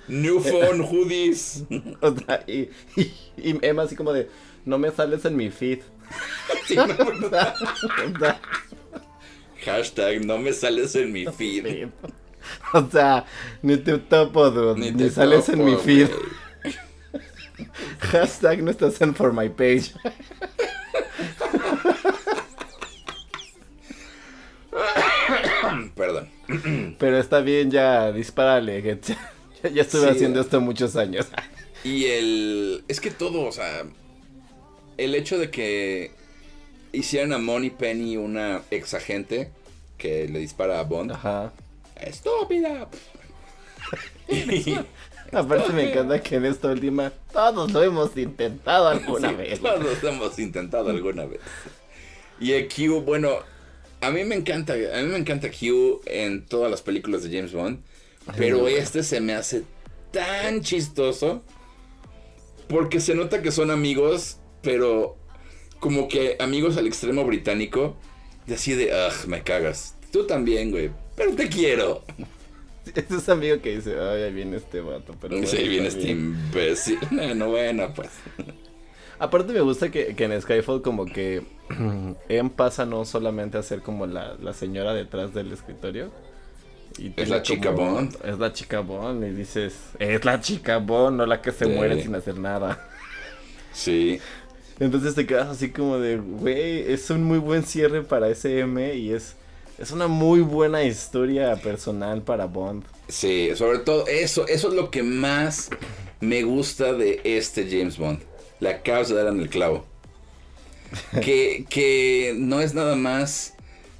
New phone hoodies. O sea, y, y, Emma así como de, no me sales en mi feed. Sí, Hashtag no me sales en mi feed. O sea, ni te topo, dude. Ni, sales en mi feed. Hashtag no estás en for my page. Perdón. Pero está bien, ya dispárale. Ya, ya estuve haciendo esto muchos años. Y el. Es que todo, o sea. El hecho de que hicieran a Money Penny una ex agente que le dispara a Bond. Ajá. ¡Estúpida! Aparte me encanta que en esta última todos lo hemos intentado alguna vez. Todos lo hemos intentado alguna vez. Y el Q, bueno, a mí me encanta, a mí me encanta Q en todas las películas de James Bond, pero este se me hace tan chistoso porque se nota que son amigos, pero como que amigos al extremo británico, y así de, ugh, me cagas. Tú también, güey, pero te quiero. Ese es amigo que dice, ay, ahí viene este vato. Pero sí, ahí viene este imbécil. Bueno, bueno, pues. Aparte me gusta que, que, en Skyfall como que Em pasa no solamente a ser como la, la señora detrás del escritorio. Y es la chica Bond. Es la chica Bond y dices, es la chica Bond, no la que se muere sin hacer nada. Sí. Entonces te quedas así como de, güey, es un muy buen cierre para SM y es es una muy buena historia personal para Bond. Sí, sobre todo eso, eso es lo que más me gusta de este James Bond. La causa de dar en el clavo. Que, que no es nada más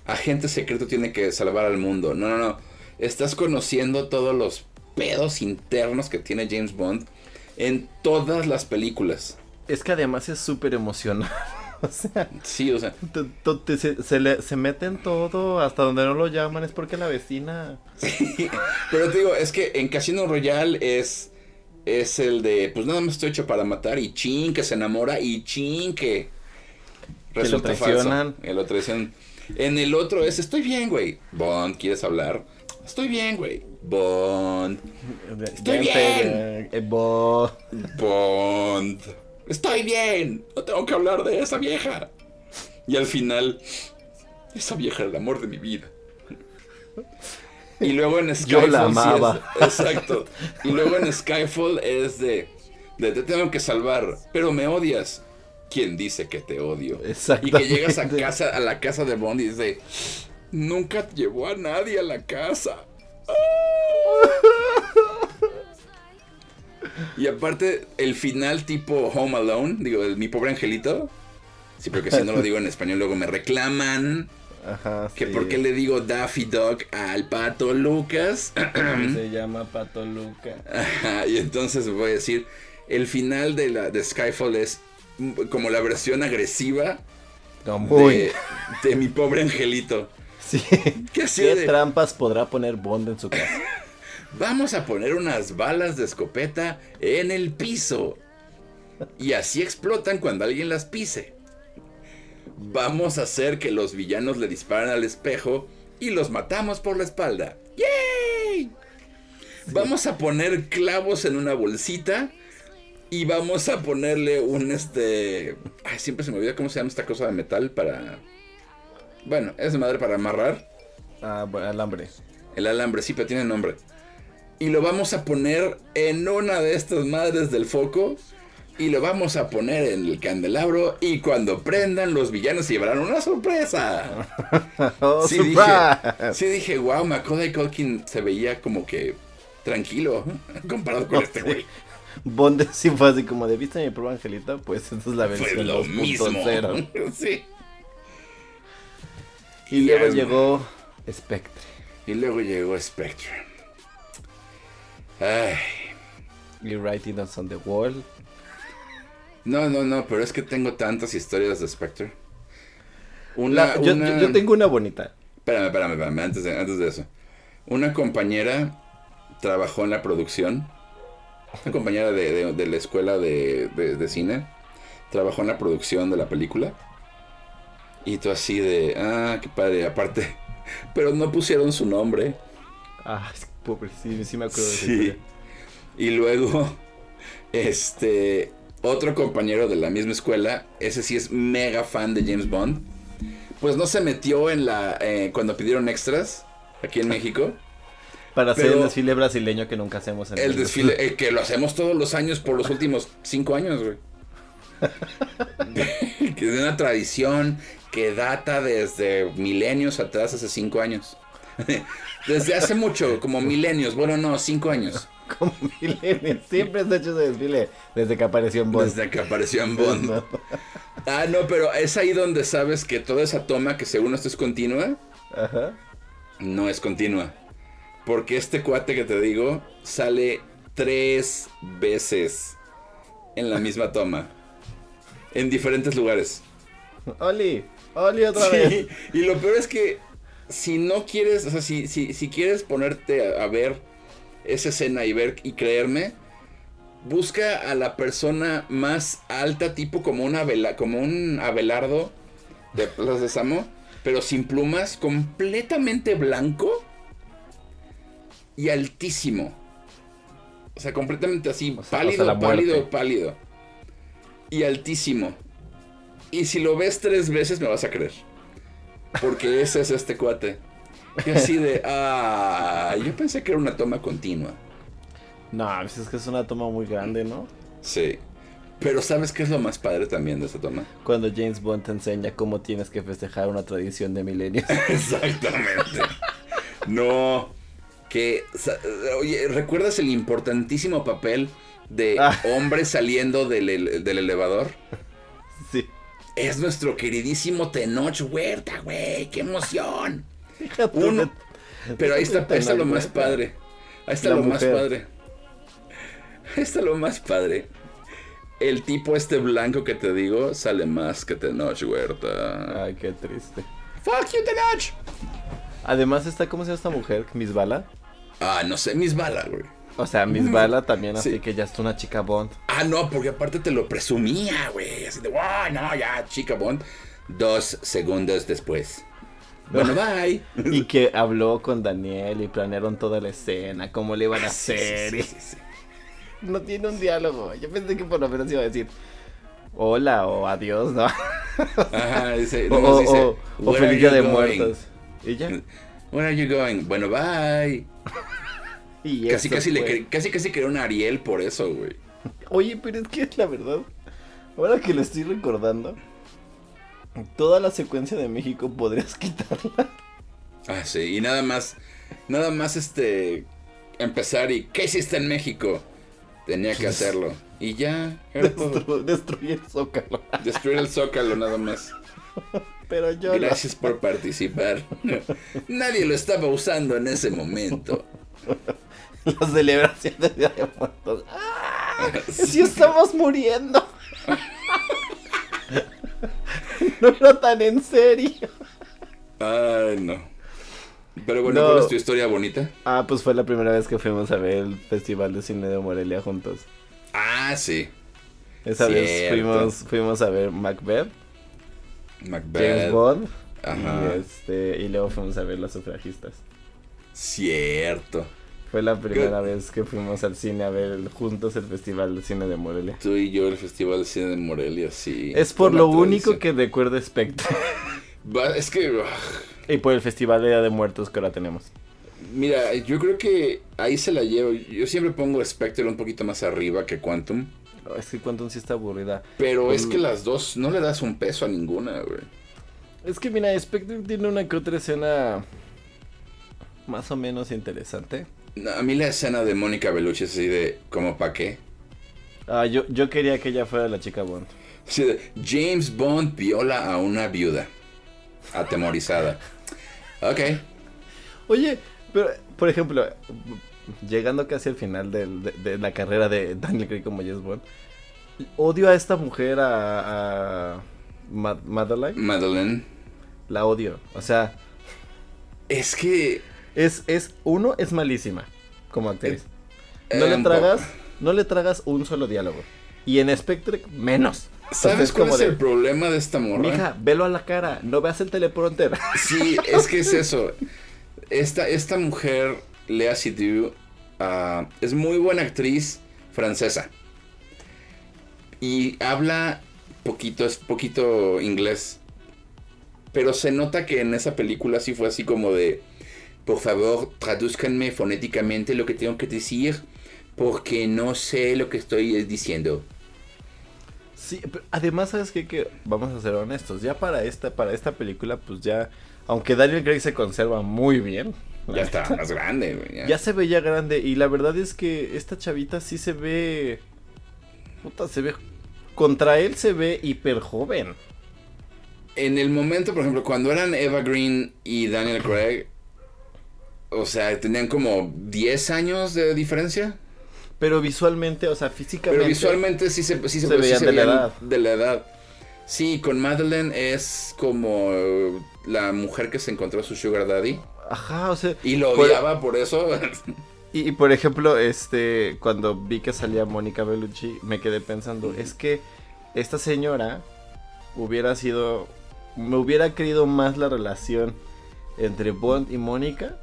agente secreto tiene que salvar al mundo. No, no, no. Estás conociendo todos los pedos internos que tiene James Bond en todas las películas. Es que además es súper emocional. o sea, sí, o sea, se, se, le, se meten todo hasta donde no lo llaman, es porque la vecina. Sí, pero te digo, es que en Casino Royale es. Es el de, pues nada más estoy hecho para matar y chin, que se enamora y chin, que resulta falso. El otro En el otro es, estoy bien, güey. Bond, ¿quieres hablar? Estoy bien, güey. Bond. Estoy bien. Eh, Bond. Bond. Estoy bien, no tengo que hablar de esa vieja. Y al final, esa vieja era el amor de mi vida. Y luego en Skyfall. Yo la amaba. exacto. Y luego en Skyfall es de, de. Te tengo que salvar, pero me odias. ¿Quién dice que te odio? Y que llegas a casa, a la casa de Bond y dice. Nunca llevó a nadie a la casa. Y aparte, el final tipo Home Alone, digo, mi pobre angelito. Sí, porque si no lo digo en español, luego me reclaman. Ajá, que por qué le digo Daffy Dog al pato Lucas. Se llama pato Lucas. Ajá, y entonces voy a decir, el final de, la, de Skyfall es como la versión agresiva de, de, mi pobre angelito. Sí. ¿Qué, trampas podrá poner Bond en su casa? Vamos a poner unas balas de escopeta en el piso. Y así explotan cuando alguien las pise. Vamos a hacer que los villanos le disparen al espejo y los matamos por la espalda. ¡Yay! Vamos a poner clavos en una bolsita y vamos a ponerle un este. Ay, siempre se me olvida cómo se llama esta cosa de metal para. Bueno, es de madre para amarrar. Ah, bueno, alambre. El alambre, sí, pero tiene nombre y lo vamos a poner en una de estas madres del foco y lo vamos a poner en el candelabro y cuando prendan los villanos se llevarán una sorpresa. oh, sí, dije, sí dije, wow, Macaulay Culkin se veía como que tranquilo comparado con este güey. Bond sí fue así como de vista mi prueba angelita, pues esta es la versión fue lo mismo. sí. Y, y luego llegó Spectre. Y luego llegó Spectre. Ay. Y Writing Us on the Wall. No, no, no, pero es que tengo tantas historias de Spectre. Una, yo, tengo una bonita. Espérame, espérame, espérame, antes de, antes de eso. Una compañera trabajó en la producción. Una compañera de, de, la escuela de, de, cine. Trabajó en la producción de la película. Y tú así de, ah, qué padre, aparte. Pero no pusieron su nombre. Ah, Pobre, sí, sí me acuerdo de Y luego, este, otro compañero de la misma escuela, ese sí es mega fan de James Bond, pues no se metió en la, eh, cuando pidieron extras aquí en México. Para hacer el desfile brasileño que nunca hacemos en el, el desfile. Eh, que lo hacemos todos los años por los últimos cinco años, güey. que es una tradición que data desde milenios atrás, hace cinco años. desde hace mucho, como milenios. Bueno, no, cinco años. Como milenios. Siempre has hecho ese desfile desde que apareció en Bond. Desde que apareció en Bond. Ah, no, pero es ahí donde sabes que toda esa toma, que según esto es continua, Ajá. no es continua. Porque este cuate que te digo sale tres veces en la misma toma. En diferentes lugares. Oli, Oli otra vez. Y lo peor es que si no quieres, o sea, si, si, si quieres ponerte a, ver esa escena y ver y creerme, busca a la persona más alta, tipo como, una como un Abelardo de Plaza de Samo, pero sin plumas, completamente blanco y altísimo. O sea, completamente así, pálido, pálido, pálido. Y altísimo. Y si lo ves tres veces me vas a creer. Porque ese es este cuate. Y así de, ah, yo pensé que era una toma continua. No, pues es que es una toma muy grande, ¿no? Sí. Pero ¿sabes qué es lo más padre también de esta toma? Cuando James Bond te enseña cómo tienes que festejar una tradición de milenios. Exactamente. no, que, oye, ¿recuerdas el importantísimo papel de ah. hombre saliendo del, elevador? Sí. Es nuestro queridísimo Tenoch Huerta, güey, qué emoción. Uno, pero ahí está, ahí está lo más padre. Ahí está lo más padre. Ahí está lo más padre. El tipo este blanco que te digo sale más que Tenoch Huerta. Ay, qué triste. Fuck you, Tenoch. Además está, ¿cómo se llama esta mujer? Miss Bala. Ah, no sé, Miss Bala, güey. O sea, Miss Bala también, así que ya está una chica Bond. Ah, no, porque aparte te lo presumía, güey. Así de, wow, no, ya, chica Bond. Dos segundos después. Bueno, bye. y que habló con Daniel y planearon toda la escena, cómo le iban a hacer. no tiene un diálogo. Yo pensé que por lo menos iba a decir hola o adiós, ¿no? Ajá, dice, o, dice, o, feliz día de muertos. ¿Y ya? Where are you going? Bueno, bye. y casi, casi, le, casi, casi creó un Ariel por eso, güey. Oye, pero es que es la verdad. Ahora que lo estoy recordando, toda la secuencia de México podrías quitarla. Ah, sí, y nada más, nada más este, empezar y, ¿qué hiciste en México? Tenía que hacerlo. Y ya, Destruir el zócalo. Destruir el zócalo, nada más. Pero yo Gracias por participar. Nadie lo estaba usando en ese momento. La celebración de Día de Muertos. ¡Ah! ¡Sí estamos muriendo! no era tan en serio. Ay, no. Pero bueno, ¿cuál es tu historia bonita? Ah, pues fue la primera vez que fuimos a ver el Festival de Cine de Morelia juntos. Ah, sí. Esa vez fuimos, fuimos a ver Macbeth. Macbeth. James Bond. Ajá. Y, este, y luego fuimos a ver Los Sufragistas. Cierto. Fue la primera vez que fuimos al cine a ver juntos el Festival de Cine de Morelia. Tú y yo el Festival de Cine de Morelia, sí. Es por lo único que recuerdo Spectre. es que... y por el Festival de Día de Muertos que ahora tenemos. Mira, yo creo que ahí se la llevo. Yo siempre pongo Spectre un poquito más arriba que Quantum. Es que Quantum sí está aburrida. Pero es que las dos no le das un peso a ninguna, güey. Es que mira, Spectre tiene una que otra escena más o menos interesante. A mí la escena de Mónica Bellucci es así de, ¿como pa' qué? Ah, yo, yo quería que ella fuera la chica Bond. James Bond viola a una viuda. Atemorizada. ok. Oye, pero, por ejemplo, llegando casi al final de, la carrera de Daniel Craig como James Bond, odio a esta mujer, a, a Madeline. Madeline. La odio. O sea. Es que. Es, es, uno, es malísima como actriz. Eh, no le tragas, no le tragas un solo diálogo. Y en Spectre, menos. ¿Sabes cuál es el problema de esta morra? Mija, velo a la cara, no veas el teleprompter. Sí, es que es eso. Esta, esta mujer, Lea Seydoux, uh, es muy buena actriz francesa. Y habla poquito, es poquito inglés. Pero se nota que en esa película sí fue así como de, por favor, traduzcanme fonéticamente lo que tengo que decir, porque no sé lo que estoy diciendo. Sí, pero además, ¿sabes qué? Que vamos a ser honestos, ya para esta, para esta película, pues ya, aunque Daniel Craig se conserva muy bien. Ya está más grande, güey. Ya. ya se veía grande y la verdad es que esta chavita sí se ve... Puta, se ve... Contra él se ve hiper joven en el momento, por ejemplo, cuando eran Eva Green y Daniel Craig, o sea, tenían como 10 años de diferencia. Pero visualmente, o sea, físicamente. Pero visualmente sí se, sí se, veían de la edad. De la edad. Sí, con Madeleine es como la mujer que se encontró su Sugar Daddy. Ajá, o sea. Y lo odiaba por, eso. Y, y, por ejemplo, este, cuando vi que salía Mónica Bellucci, me quedé pensando, es que esta señora hubiera sido me hubiera querido más la relación entre Bond y Mónica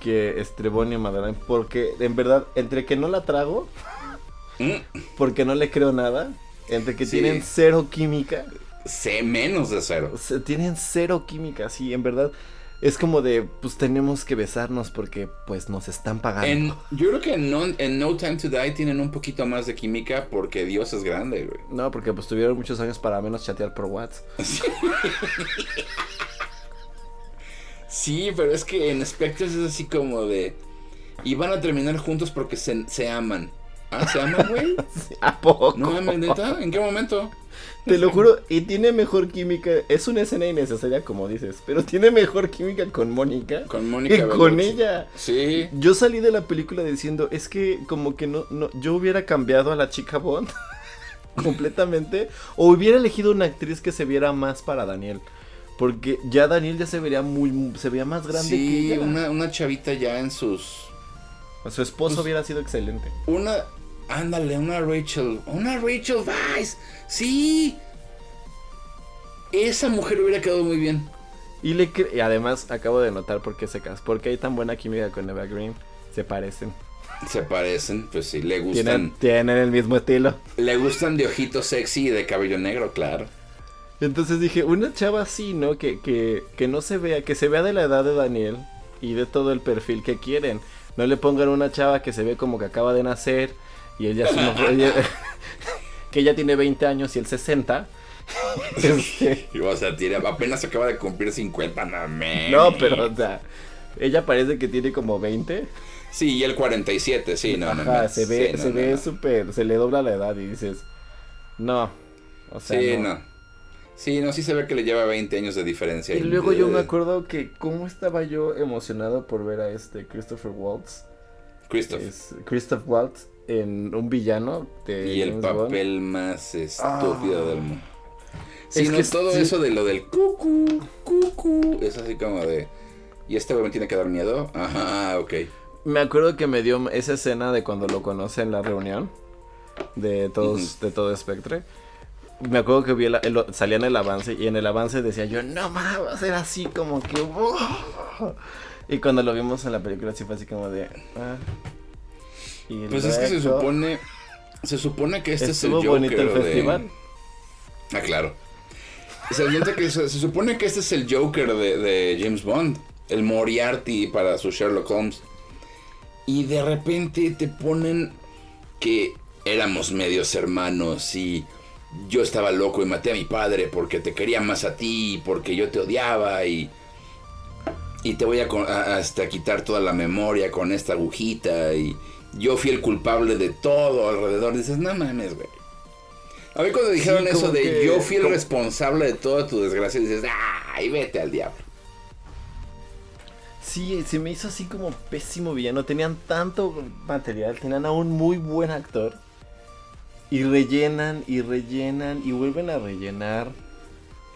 que entre Bond y Madeleine. Porque en verdad, entre que no la trago, mm. porque no le creo nada, entre que tienen cero química. Sé menos de cero. tienen cero química, sí, en verdad es como de, pues tenemos que besarnos porque pues nos están pagando. yo creo que en no, Time to Die tienen un poquito más de química porque Dios es grande, güey. No, porque pues tuvieron muchos años para menos chatear por WhatsApp. Sí. Pero es que en Spectres es así como de... Y van a terminar juntos porque se, se aman. Ah, ¿se aman, güey? ¿A poco? No neta. ¿En qué momento? Te lo juro, y tiene mejor química. Es una escena innecesaria, como dices, pero tiene mejor química con Mónica. Con Mónica. Que con ella. Sí. Yo salí de la película diciendo, es que como que no, no yo hubiera cambiado a la chica Bond completamente. O hubiera elegido una actriz que se viera más para Daniel. Porque ya Daniel ya se vería muy, se veía más grande que ella. Una, una chavita ya en sus. Su esposo pues, hubiera sido excelente. Una, Ándale, una Rachel. Una Rachel Vice. Sí. Esa mujer hubiera quedado muy bien. Y, le y además acabo de notar por qué se casó. Porque hay tan buena química con Eva Green. Se parecen. Se parecen, pues sí, le gustan. Tienen, el mismo estilo. Le gustan de ojitos sexy y de cabello negro, claro. Entonces dije, una chava así, ¿no? Que, que, que no se vea, que se vea de la edad de Daniel y de todo el perfil que quieren. No le pongan una chava que se ve como que acaba de nacer y ella, que ella tiene 20 años y él 60. Este, o sea, tiene, apenas acaba de cumplir 50, no, no pero o sea, ella parece que tiene como 20. Sí, y el 47, sí, no, no, se ve, se ve súper, se le dobla la edad y dices, no, o sea, sí, no. Sí, no, sí se ve que le lleva 20 años de diferencia. Y luego yo me acuerdo que cómo estaba yo emocionado por ver a este Christopher Waltz. Christoph. Christoph Waltz en un villano de Y el papel más estúpido del mundo. Sí, es que todo eso de lo del cucu, cucu, es así como de... ¿Y este güey me tiene que dar miedo? Ajá, ok. Me acuerdo que me dio esa escena de cuando lo conoce en la reunión de todos, de todo Spectre. Me acuerdo que vi el, salía en el avance y en el avance decía yo, no mames, va a ser así como que... Y cuando lo vimos en la película sí fue así como de... Ah, pues es que se supone. Se supone que este es el Joker. el festival? Ah, claro. Se, que se, supone que este es el Joker de, James Bond. El Moriarty para su Sherlock Holmes. Y de repente te ponen que éramos medios hermanos y yo estaba loco y maté a mi padre porque te quería más a ti, porque yo te odiaba y, y te voy a, hasta quitar toda la memoria con esta agujita y, yo fui el culpable de todo alrededor. Dices, no mames, güey. A ver cuando dijeron eso de yo fui el responsable de toda tu desgracia, dices, ay, vete al diablo. Sí, se me hizo así como pésimo villano. Tenían tanto material, tenían a un muy buen actor. Y rellenan y rellenan y vuelven a rellenar.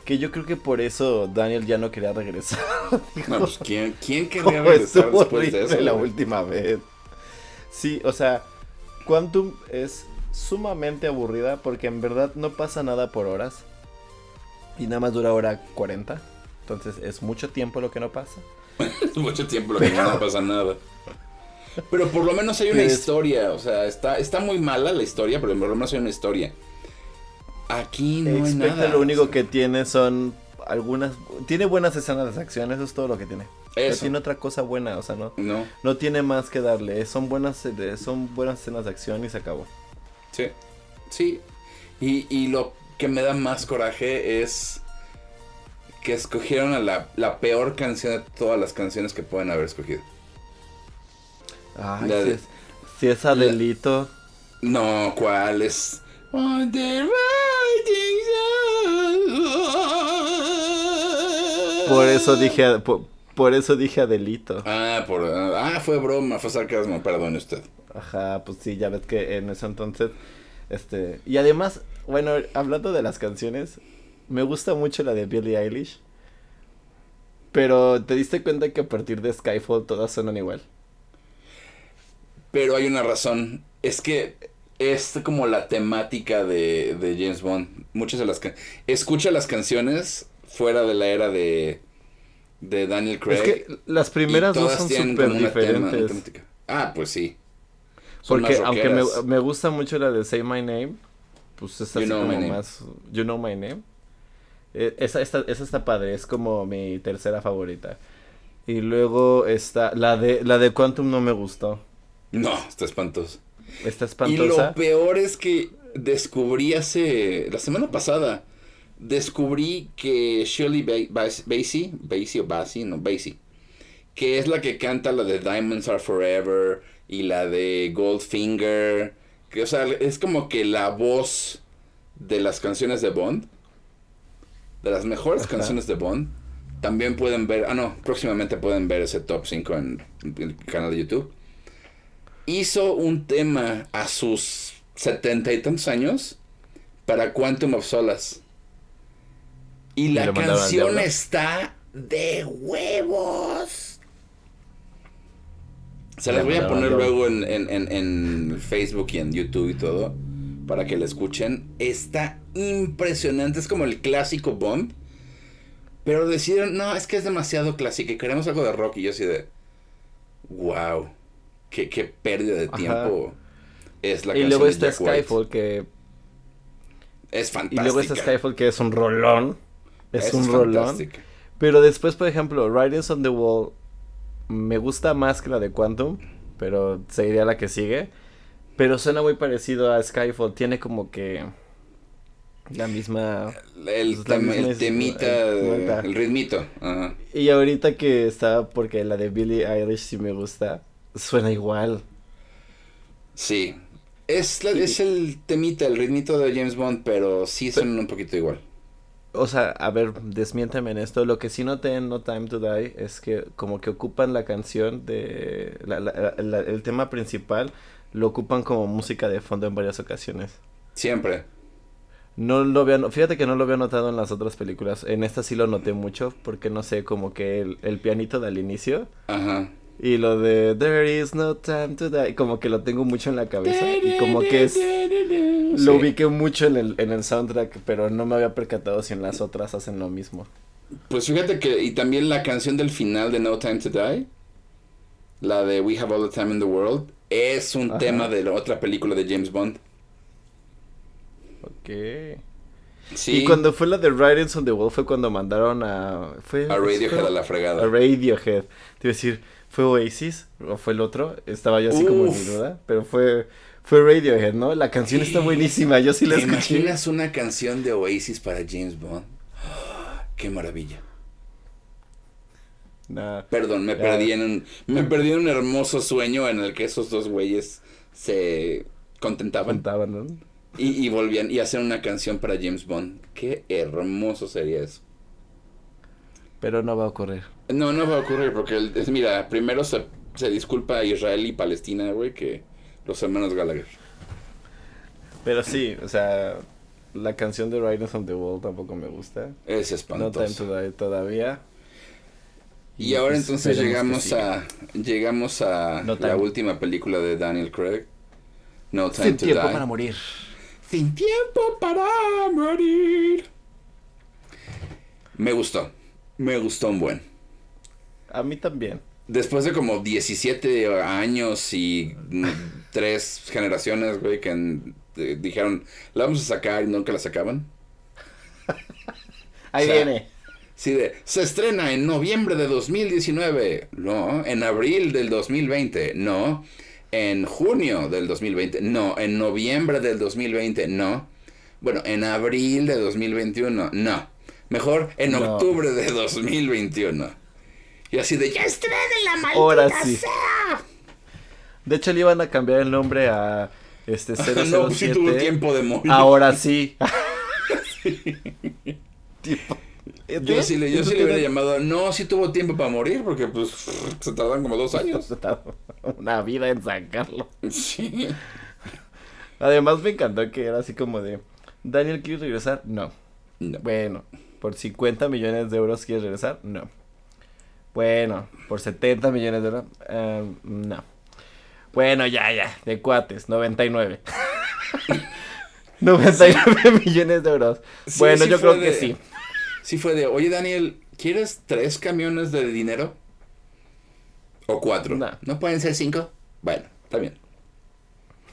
Que yo creo que por eso Daniel ya no quería regresar. no, pues ¿quién, quién quería regresar después de eso? La última vez. Sí, o sea, Quantum es sumamente aburrida porque en verdad no pasa nada por horas. Y nada más dura hora 40. Entonces es mucho tiempo lo que no pasa. mucho tiempo lo que no pasa nada. Pero por lo menos hay una historia. O sea, está, está muy mala la historia, pero por lo menos hay una historia. Aquí no hay nada. Lo único que tiene son algunas. Tiene buenas escenas de acción, eso es todo lo que tiene. Eso. tiene otra cosa buena, o sea, no, no. No tiene más que darle. Son buenas, son buenas escenas de acción y se acabó. Sí. Sí. Y, y lo que me da más coraje es que escogieron a la, la, peor canción de todas las canciones que pueden haber escogido. Ay, si, es, Adelito. no, ¿cuál es? Por eso dije, por, eso dije Adelito. Ah, por, ah, fue broma, fue sarcasmo, perdone usted. Ajá, pues sí, ya ves que en ese entonces, este, y además, bueno, hablando de las canciones, me gusta mucho la de Billie Eilish. Pero te diste cuenta que a partir de Skyfall todas suenan igual. Pero hay una razón. Es que es como la temática de, de James Bond. Muchas de las escucha las canciones fuera de la era de de Daniel Craig. Es que las primeras dos son súper diferentes. ah, pues sí. Porque aunque me, me, gusta mucho la de Say My Name, pues es así como más You Know My Name. Eh, esa, esa, esa está padre, es como mi tercera favorita. Y luego está la de la de Quantum no me gustó. No, está espantoso. Está espantosa. Y lo peor es que descubrí hace la semana pasada descubrí que Shirley Bassey, Bassey o Bassey, no Bassey, que es la que canta la de Diamonds Are Forever y la de Goldfinger, que o sea, es como que la voz de las canciones de Bond de las mejores canciones de Bond. También pueden ver, ah no, próximamente pueden ver ese top 5 en, el canal de YouTube. Hizo un tema a sus setenta y tantos años para Quantum of Solace. Y la canción está de huevos. Se las voy a poner luego en, en, Facebook y en YouTube y todo. Para que la escuchen. Está impresionante. Es como el clásico Bond. Pero decidieron, no, es que es demasiado clásico y queremos algo de rock. Y yo así de, wow, qué, qué pérdida de tiempo es la Y luego está Skyfall que... Es fantástico. Y luego está Skyfall que es un rolón. Es un rolón. Pero después, por ejemplo, Riders on the Wall me gusta más que la de Quantum, pero sería la que sigue. Pero suena muy parecido a Skyfall. Tiene como que la misma. El, pues, temita, el, ritmito. Y ahorita que está, porque la de Billie Eilish sí me gusta, suena igual. Sí. Es, es el temita, el ritmito de James Bond, pero sí suena un poquito igual. O sea, a ver, desmiénteme en esto. Lo que sí noté en No Time to Die es que como que ocupan la canción de... el tema principal lo ocupan como música de fondo en varias ocasiones. Siempre. No lo había, fíjate que no lo había notado en las otras películas. En esta sí lo noté mucho porque no sé, como que el, el pianito del inicio. Ajá. Y lo de There is no time to die, como que lo tengo mucho en la cabeza y como que es lo ubiqué mucho en el en el soundtrack, pero no me había percatado si en las otras hacen lo mismo. Pues fíjate que y también la canción del final de No Time to Die, la de We Have All the Time in the World, es un tema de la otra película de James Bond. Ok. Sí. Y cuando fue la de Riders on the Wall fue cuando mandaron a... Fue, a Radiohead a la fregada. A Radiohead. Te iba a decir, ¿fue Oasis o fue el otro? Estaba yo así como en duda, pero fue... Fue Radiohead, ¿no? La canción está buenísima, yo sí la escuché. ¿Te imaginas una canción de Oasis para James Bond? ¡Qué maravilla! Perdón, me perdí en un me perdí en un hermoso sueño en el que esos dos güeyes se contentaban. ¿no? Y, volvían y hacían una canción para James Bond. Qué hermoso sería eso. Pero no va a ocurrir. No, no va a ocurrir porque, es, mira, primero se, se disculpa a Israel y Palestina, güey, que los hermanos Gallagher. Pero sí, o sea, la canción de Riders on the Wall tampoco me gusta. Es espantoso. No Time to Die todavía. Y, ahora entonces llegamos a llegamos a la última película de Daniel Craig. No Time Sin tiempo para morir. Sin tiempo para morir. Me gustó. Me gustó un buen. A mí también. Después de como 17 años y tres generaciones, güey, que eh, dijeron, la vamos a sacar y nunca la sacaban. Ahí viene. Sí, de, se estrena en noviembre de 2019. No, en abril del 2020. No, en junio del 2020. No, en noviembre del 2020. No. Bueno, en abril de 2021. No. Mejor en octubre de 2021. Y así de, ya estrena la maldita Ahora sí. De hecho, le iban a cambiar el nombre a este 007. no, sí tuvo tiempo de morir. Ahora sí. Yo sí, le, yo sí le hubiera llamado, no, sí tuvo tiempo para morir, porque pues se tardan como dos años. Una vida en sacarlo. Sí. Además me encantó que era así como de, Daniel, ¿quieres regresar? No. Bueno, por 50 millones de euros, ¿quieres regresar? No. Bueno, por 70 millones de euros, em, no. Bueno, ya, ya, de cuates, 99. 99 millones de euros. bueno, yo creo que sí. Sí fue de, oye Daniel, ¿quieres tres camiones de dinero? O cuatro. No, pueden ser cinco? Bueno, está bien.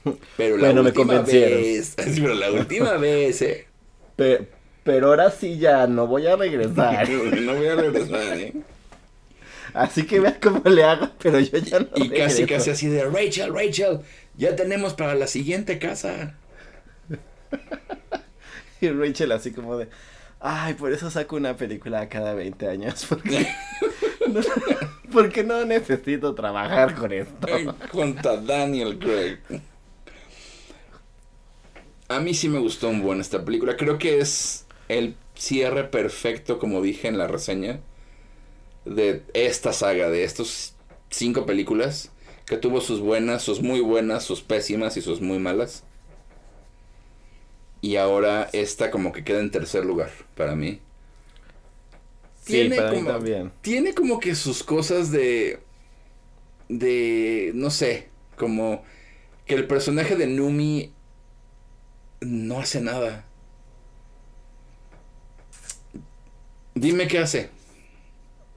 Pero la última vez. Pero la última vez, ¿eh? Pero, ahora sí ya no voy a regresar. no voy a regresar, ¿eh? Así que vea cómo le hago, pero yo ya no. Y casi, casi así de Rachel, Rachel, ya tenemos para la siguiente casa. y Rachel así como de, ay, por eso saco una película cada 20 años, porque, no, porque no necesito trabajar con esto. Conta Daniel Craig. A mí sí me gustó un buen esta película. Creo que es el cierre perfecto, como dije en la reseña, de esta saga, de estos cinco películas, que tuvo sus buenas, sus muy buenas, sus pésimas y sus muy malas. Y ahora esta como que queda en tercer lugar para mí. Tiene sí, como, también. Tiene como que sus cosas de... De... No sé, como que el personaje de Numi no hace nada. Dime qué hace.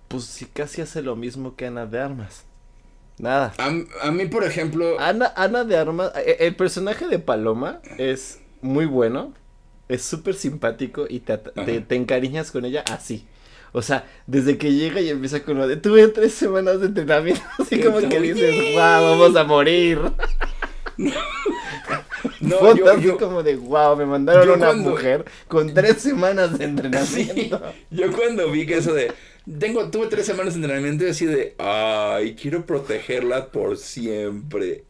Pues sí, casi hace lo mismo que Ana de Armas. Nada. A, mí, por ejemplo. Ana, Ana de Armas. E, el personaje de Paloma es muy bueno. Es súper simpático y te, te, encariñas con ella así. O sea, desde que llega y empieza con lo de tuve tres semanas de entrenamiento, así como que dices, wow, vamos a morir. No, yo, yo, como de wow, me mandaron una mujer con tres semanas de entrenamiento. yo cuando vi que eso de tengo, tuve tres semanas de entrenamiento y así de ay, quiero protegerla por siempre.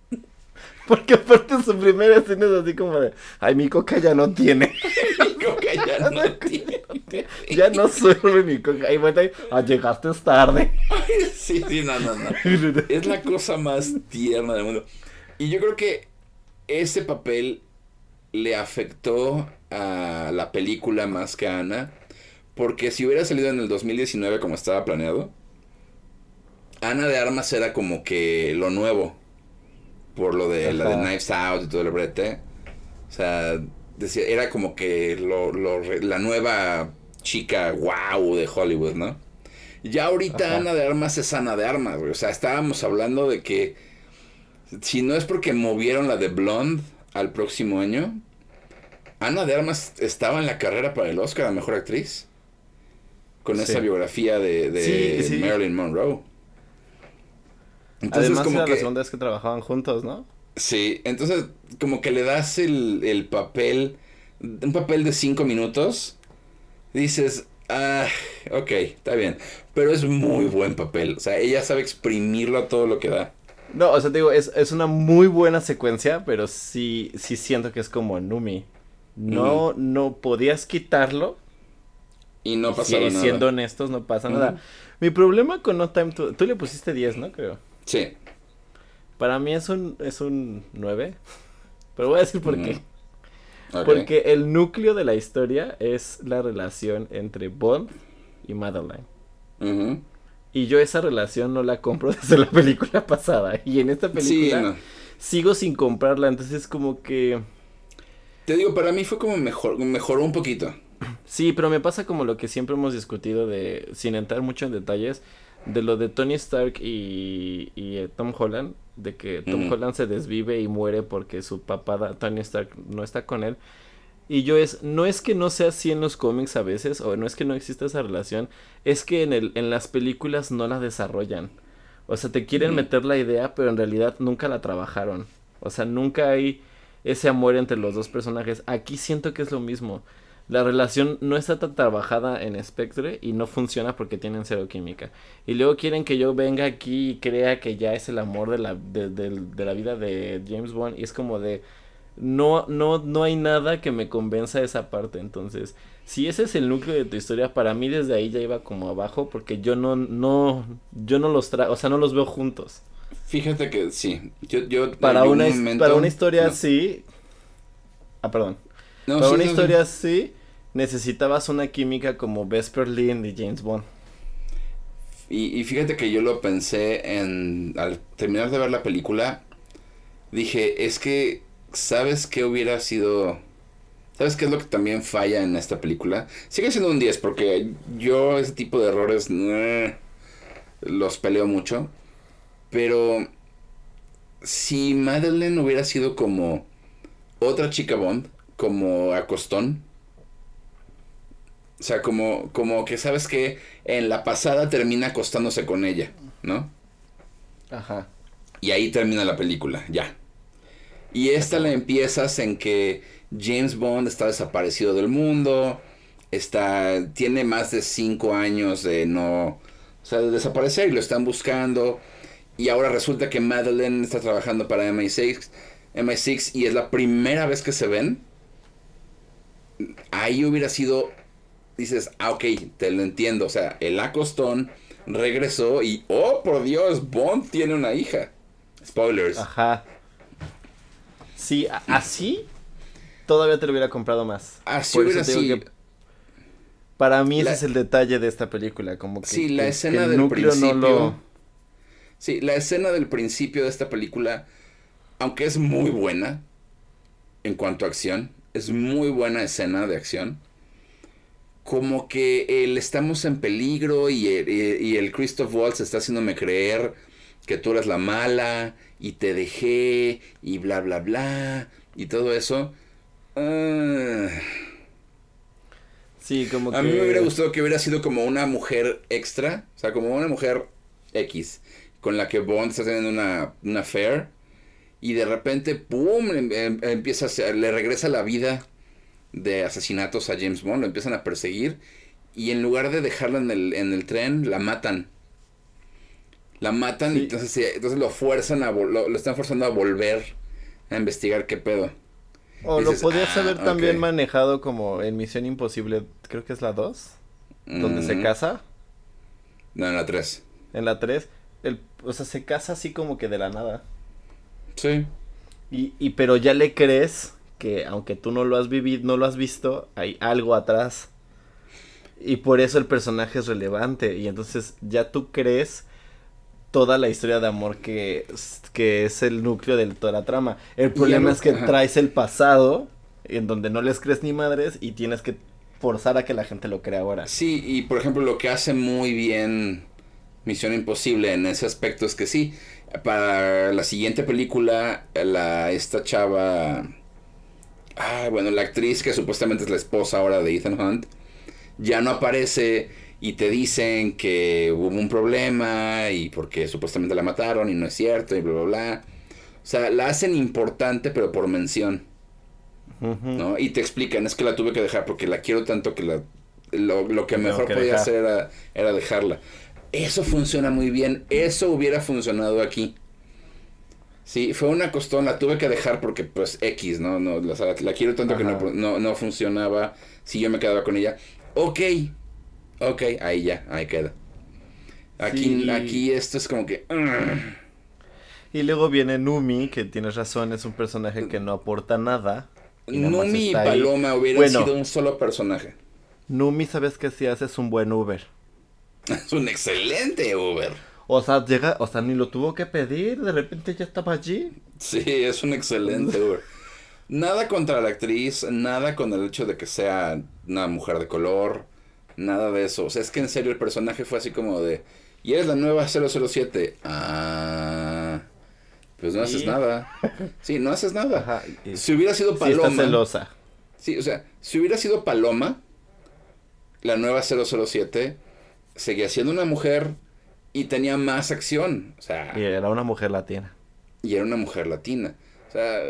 Porque aparte su primera escena es así como de ay, mi coca ya no tiene. mi coca ya no tiene. ya no sirve mi coca. Y bueno, ah, llegaste tarde. sí, sí, no, no, no. Es la cosa más tierna del mundo. Y yo creo que ese papel le afectó a la película más que a Ana. Porque si hubiera salido en el 2019 como estaba planeado, Ana de Armas era como que lo nuevo. Por lo de la de Knives Out y todo el brete. O sea, decía, era como que lo, la nueva chica wow de Hollywood, ¿no? Ya ahorita Ana de Armas es Ana de Armas, O sea, estábamos hablando de que si no es porque movieron la de Blonde al próximo año, Ana de Armas estaba en la carrera para el Oscar a Mejor Actriz. Con esa biografía de, Marilyn Monroe. Entonces, Además, como era que, la segunda vez que trabajaban juntos, ¿no? Sí, entonces como que le das el, el papel, un papel de cinco minutos, dices, ah, ok, está bien, pero es muy buen papel, o sea, ella sabe exprimirlo a todo lo que da. No, o sea, te digo, es, es una muy buena secuencia, pero sí, sí siento que es como Numi. No, no podías quitarlo. Y no pasaba nada. Siendo honestos, no pasa nada. Mi problema con No Time to... Tú le pusiste 10, ¿no? Creo. Sí. Para mí es un, es un 9. Pero voy a decir por qué. Porque el núcleo de la historia es la relación entre Bond y Madeline. Y yo esa relación no la compro desde la película pasada. Y en esta película sigo sin comprarla. Entonces como que... Te digo, para mí fue como mejor, mejoró un poquito. Sí, pero me pasa como lo que siempre hemos discutido de, sin entrar mucho en detalles, de lo de Tony Stark y, y eh, Tom Holland, de que Tom Holland se desvive y muere porque su papá Tony Stark no está con él. Y yo es, no es que no sea así en los cómics a veces, o no es que no exista esa relación, es que en, el, en las películas no la desarrollan. O sea, te quieren meter la idea, pero en realidad nunca la trabajaron. O sea, nunca hay ese amor entre los dos personajes. Aquí siento que es lo mismo. La relación no está tan trabajada en Spectre y no funciona porque tienen cero química. Y luego quieren que yo venga aquí y crea que ya es el amor de la, de, de la vida de James Bond. Y es como de no, no, no hay nada que me convenza esa parte. Entonces, si ese es el núcleo de tu historia, para mí desde ahí ya iba como abajo, porque yo no, no, yo no los traigo, o sea, no los veo juntos. Fíjate que sí, yo, yo para una, para una historia así, ah, perdón, para una historia así, necesitabas una química como Vesper Lynn de James Bond. Y, y fíjate que yo lo pensé en, al terminar de ver la película, dije, es que ¿sabes qué hubiera sido... ¿Sabes qué es lo que también falla en esta película? Sigue siendo un 10 porque yo ese tipo de errores los peleo mucho. Pero si Madeleine hubiera sido como otra chica Bond, como Acostón. O sea, como, como que sabes que en la pasada termina acostándose con ella, ¿no? Ajá. Y ahí termina la película, ya. Y esta la empiezas en que James Bond está desaparecido del mundo, está, tiene más de cinco años de no, o sea, de desaparecer y lo están buscando. Y ahora resulta que Madeleine está trabajando para MI6, MI6 y es la primera vez que se ven. Ahí hubiera sido, dices, ah, ok, te lo entiendo. O sea, el acostón regresó y, oh, por Dios, Bond tiene una hija. Spoilers. Ajá. Sí, así todavía te lo hubiera comprado más. Así hubiera sido. Para mí ese es el detalle de esta película, como que, sí, la escena del principio. Sí, la escena del principio de esta película, aunque es muy buena en cuanto a acción, es muy buena escena de acción. Como que el estamos en peligro y el, y el Christoph Waltz está haciéndome creer que tú eres la mala y te dejé y bla bla bla y todo eso. Ah. sí, como que... A mí me hubiera gustado que hubiera sido como una mujer extra, o sea, como una mujer X, con la que Bond está teniendo una, una affair y de repente, ¡pum!, em, em, empieza a le regresa la vida de asesinatos a James Bond, lo empiezan a perseguir y en lugar de dejarla en el, en el tren, la matan. La matan y entonces, entonces lo fuerzan a lo, están forzando a volver a investigar qué pedo. O lo podías ah, haber también manejado como en Misión Imposible, creo que es la 2, donde se casa. No, en la 3. En la 3, el, o sea, se casa así como que de la nada. Sí. Y, y pero ya le crees que aunque tú no lo has vivido, no lo has visto, hay algo atrás. Y por eso el personaje es relevante. Y entonces ya tú crees toda la historia de amor que, que es el núcleo de toda la trama. El problema es que traes el pasado en donde no les crees ni madres y tienes que forzar a que la gente lo crea ahora. Sí, y por ejemplo lo que hace muy bien Misión Imposible en ese aspecto es que sí, para la siguiente película, la, esta chava, ah, bueno, la actriz que supuestamente es la esposa ahora de Ethan Hunt, ya no aparece y te dicen que hubo un problema y porque supuestamente la mataron y no es cierto y bla, bla, bla. O sea, la hacen importante pero por mención. ¿No? Y te explican, es que la tuve que dejar porque la quiero tanto que la, lo, que mejor podía hacer era, era dejarla. Eso funciona muy bien, eso hubiera funcionado aquí. Sí, fue una costón, la tuve que dejar porque pues X, ¿no? no la quiero tanto que no, no, no funcionaba si yo me quedaba con ella. Ok, Ok, ahí ya, ahí queda. Aquí, aquí esto es como que... Y luego viene Numi, que tienes razón, es un personaje que no aporta nada. Numi y Paloma hubieran sido un solo personaje. Numi, ¿sabes qué si hace? Es un buen Uber. Es un excelente Uber. O sea, llega, o sea, ni lo tuvo que pedir, de repente ya estaba allí. Sí, es un excelente Uber. Nada contra la actriz, nada con el hecho de que sea una mujer de color. Nada de eso. O sea, es que en serio el personaje fue así como de. Y eres la nueva 007. Ah. Pues no haces nada. Sí, no haces nada. Si hubiera sido Paloma. celosa. Sí, o sea, si hubiera sido Paloma, la nueva 007 seguía siendo una mujer y tenía más acción. O sea, y era una mujer latina. Y era una mujer latina. O sea,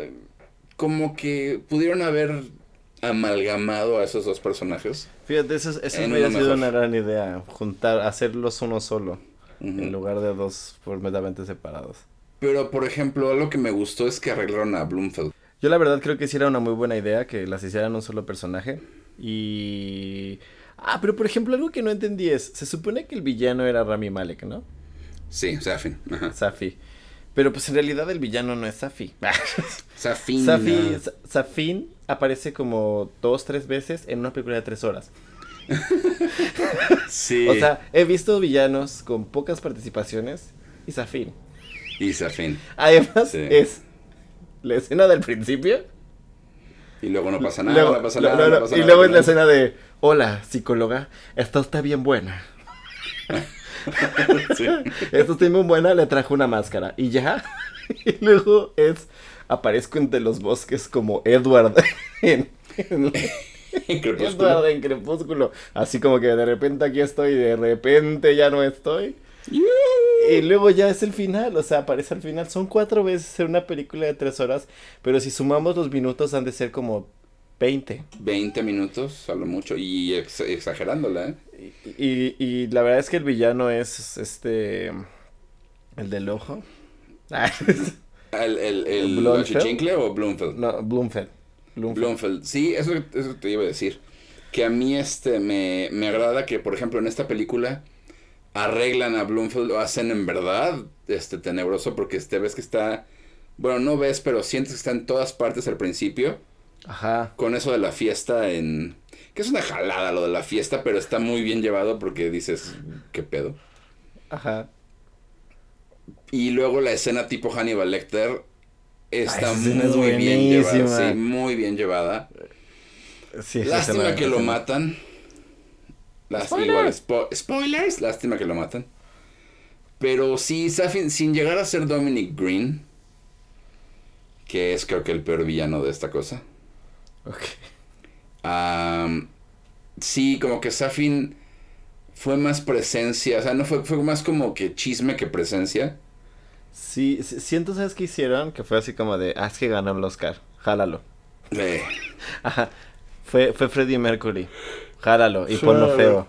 como que pudieron haber amalgamado a esos dos personajes. Fíjate, eso, eso hubiera sido una gran idea, juntar, hacerlos uno solo, en lugar de dos completamente separados. Pero, por ejemplo, algo que me gustó es que arreglaron a Bloomfield. Yo la verdad creo que sí era una muy buena idea que las hicieran un solo personaje. Y... Ah, pero por ejemplo, algo que no entendí es, se supone que el villano era Rami Malek, ¿no? Sí, Safi. Safi. Pero pues en realidad el villano no es Safi. Safin. Safi, Safin aparece como dos, tres veces en una película de tres horas. sí. O sea, he visto villanos con pocas participaciones y Safin. Y Safin. Además, es la escena del principio. Y luego no pasa nada, no pasa nada. y luego es la escena de, hola, psicóloga, esta está bien buena. sí. Esta está bien buena, le trajo una máscara. Y ya. y luego es, aparezco entre los bosques como Edward en, en, Crepúsculo. Edward en Crepúsculo. Así como que de repente aquí estoy, y de repente ya no estoy. Y luego ya es el final, o sea, aparece al final. Son cuatro veces en una película de tres horas, pero si sumamos los minutos han de ser como 20. 20 minutos, a lo mucho, y exagerándola, ¿eh? Y, y, la verdad es que el villano es este. El del ojo. ¿El, el, el, o Bloomfield? No, Bloomfield. Bloomfield. Sí, eso, eso te iba a decir. Que a mí este me, me agrada que, por ejemplo, en esta película arreglan a Bloomfield, lo hacen en verdad este tenebroso porque este ves que está bueno, no ves, pero sientes que está en todas partes al principio. Ajá. Con eso de la fiesta en que es una jalada lo de la fiesta, pero está muy bien llevado porque dices, ¿qué pedo? Ajá. Y luego la escena tipo Hannibal Lecter está muy bien llevada. Sí, muy bien llevada. Sí, Lástima que lo matan. spoilers, lástima que lo matan. Pero sí, sin llegar a ser Dominic Green, que es creo que el peor villano de esta cosa. Ok. sí, como que Safin fue más presencia, o sea, no fue, fue más como que chisme que presencia. Sí, siento, ¿sabes qué hicieron? Que fue así como de, ah, es que ganó el Oscar, jálalo. Ajá, fue, fue Freddie Mercury, jálalo y ponlo feo.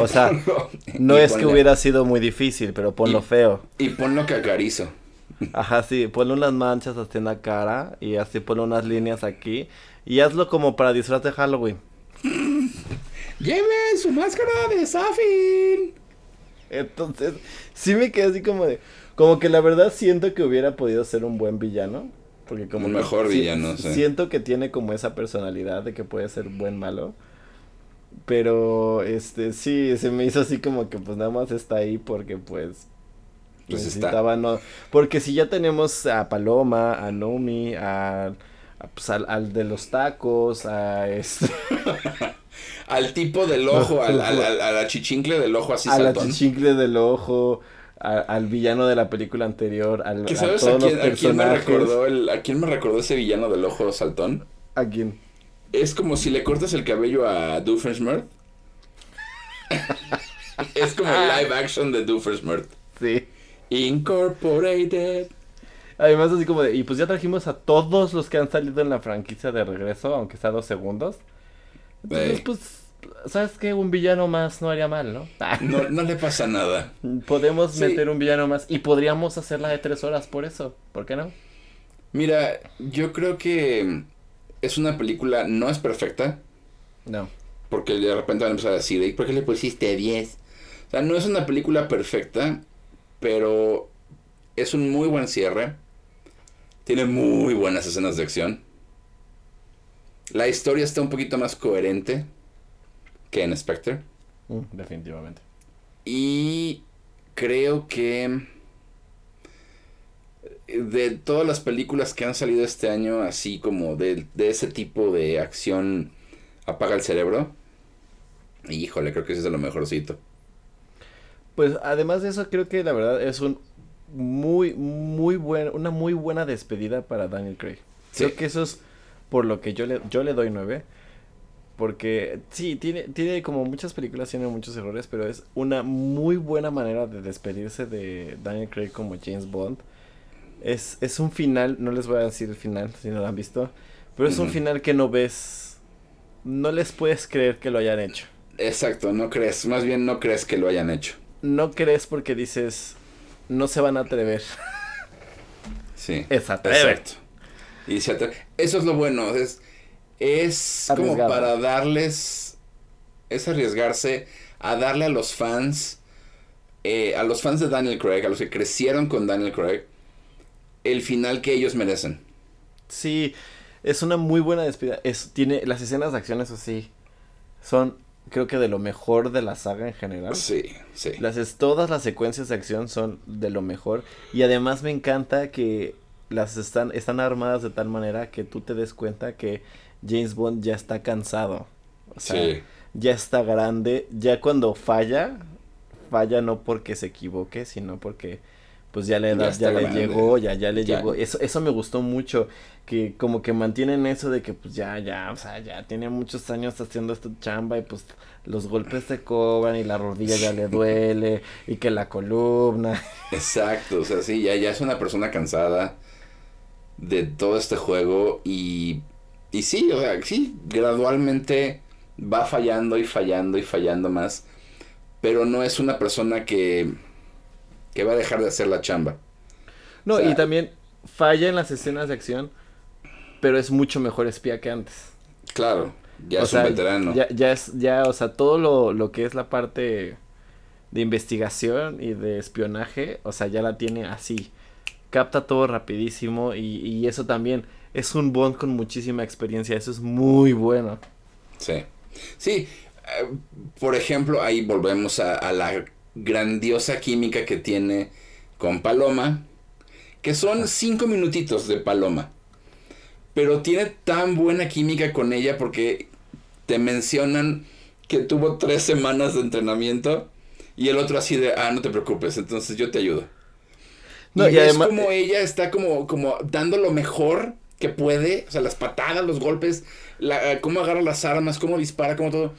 O sea, no es que hubiera sido muy difícil, pero ponlo feo. Y ponlo cacarizo. Ajá, sí, ponle unas manchas así en la cara y así ponle unas líneas aquí y hazlo como para disfraz de Halloween. Lleven su máscara de Safin. Entonces, sí me quedé así como de, como que la verdad siento que hubiera podido ser un buen villano. Porque como un mejor villano, sí. Siento que tiene como esa personalidad de que puede ser buen malo. Pero, este, sí, se me hizo así como que pues nada más está ahí porque pues pues necesitaba no porque si ya tenemos a Paloma a Nomi a, pues, al, de los tacos a este al tipo del ojo al, al, a la chichincle del ojo así a la chichincle del ojo al villano de la película anterior al sabes a, quién, a quién me recordó el, a quién me recordó ese villano del ojo saltón a quién es como si le cortas el cabello a Doofenshmirtz. Es como el live action de Doofenshmirtz. Sí. Incorporated. Además, así como de, y pues ya trajimos a todos los que han salido en la franquicia de regreso, aunque sea dos segundos. Entonces, pues, ¿sabes qué? Un villano más no haría mal, ¿no? no, no le pasa nada. Podemos meter un villano más y podríamos hacerla de tres horas por eso. ¿Por qué no? Mira, yo creo que es una película, no es perfecta. No. Porque de repente van a empezar a decir, ¿por qué le pusiste 10? O sea, no es una película perfecta, pero es un muy buen cierre. Tiene muy buenas escenas de acción. La historia está un poquito más coherente que en Spectre. Mm, definitivamente. Y creo que de todas las películas que han salido este año, así como de, de ese tipo de acción apaga el cerebro, híjole, creo que ese es de lo mejorcito. Pues además de eso, creo que la verdad es un muy, muy buen, una muy buena despedida para Daniel Craig. Creo que eso es por lo que yo le, yo le doy 9. Porque sí, tiene, tiene como muchas películas, tiene muchos errores, pero es una muy buena manera de despedirse de Daniel Craig como James Bond. Es, es un final, no les voy a decir el final si no lo han visto, pero es un final que no ves, no les puedes creer que lo hayan hecho. Exacto, no crees, más bien no crees que lo hayan hecho. No crees porque dices, no se van a atrever. Sí. Exacto. Y se Eso es lo bueno, es, es como para darles, es arriesgarse a darle a los fans, eh, a los fans de Daniel Craig, a los que crecieron con Daniel Craig, el final que ellos merecen. Sí, es una muy buena despedida. Es, tiene las escenas de acción, eso sí, son creo que de lo mejor de la saga en general. Sí, sí. Las, todas las secuencias de acción son de lo mejor. Y además me encanta que las están, están armadas de tal manera que tú te des cuenta que James Bond ya está cansado. O sea, ya está grande. Ya cuando falla, falla no porque se equivoque, sino porque pues ya la edad ya, le llegó, ya, ya le llegó. Eso, eso me gustó mucho que como que mantienen eso de que pues ya, ya, o sea, ya tiene muchos años haciendo esta chamba y pues los golpes se cobran y la rodilla ya le duele y que la columna. Exacto, o sea, sí, ya, ya es una persona cansada de todo este juego y, y sí, o sea, sí, gradualmente va fallando y fallando y fallando más, pero no es una persona que, que va a dejar de hacer la chamba. No, y también falla en las escenas de acción pero es mucho mejor espía que antes. Claro, ya es un veterano. Ya, ya es, ya, o sea, todo lo, lo que es la parte de investigación y de espionaje, o sea, ya la tiene así. Capta todo rapidísimo y, y eso también es un Bond con muchísima experiencia, eso es muy bueno. Sí, sí, eh, por ejemplo, ahí volvemos a, a, la grandiosa química que tiene con Paloma, que son cinco minutitos de Paloma pero tiene tan buena química con ella porque te mencionan que tuvo tres semanas de entrenamiento y el otro así de, ah, no te preocupes, entonces yo te ayudo. No, y, es como ella está como, como dando lo mejor que puede, o sea, las patadas, los golpes, la, eh, cómo agarra las armas, cómo dispara, cómo todo.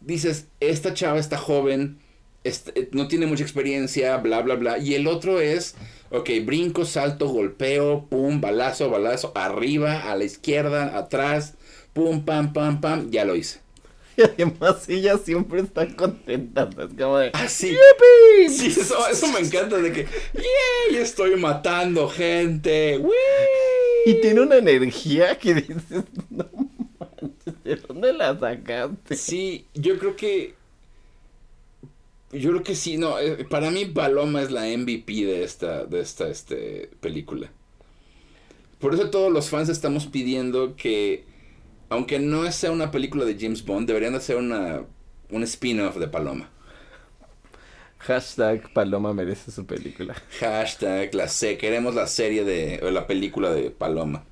Dices, esta chava está joven, este, no tiene mucha experiencia, bla, bla, bla. Y el otro es, ok, brinco, salto, golpeo, pum, balazo, balazo, arriba, a la izquierda, atrás, pum, pam, pam, pam, ya lo hice. Y además ella siempre está contenta, es como de... ¡Ah, sí! Sí, eso, me encanta, de que, ¡yay! Estoy matando gente, Y tiene una energía que dices, no manches, ¿de dónde la sacaste? Sí, yo creo que yo creo que sí, no, eh, para mí Paloma es la MVP de esta, de esta este, película. Por eso todos los fans estamos pidiendo que, aunque no sea una película de James Bond, deberían hacer una, un spin-off de Paloma. Hashtag Paloma merece su película. Hashtag la sé, queremos la serie de, o la película de Paloma.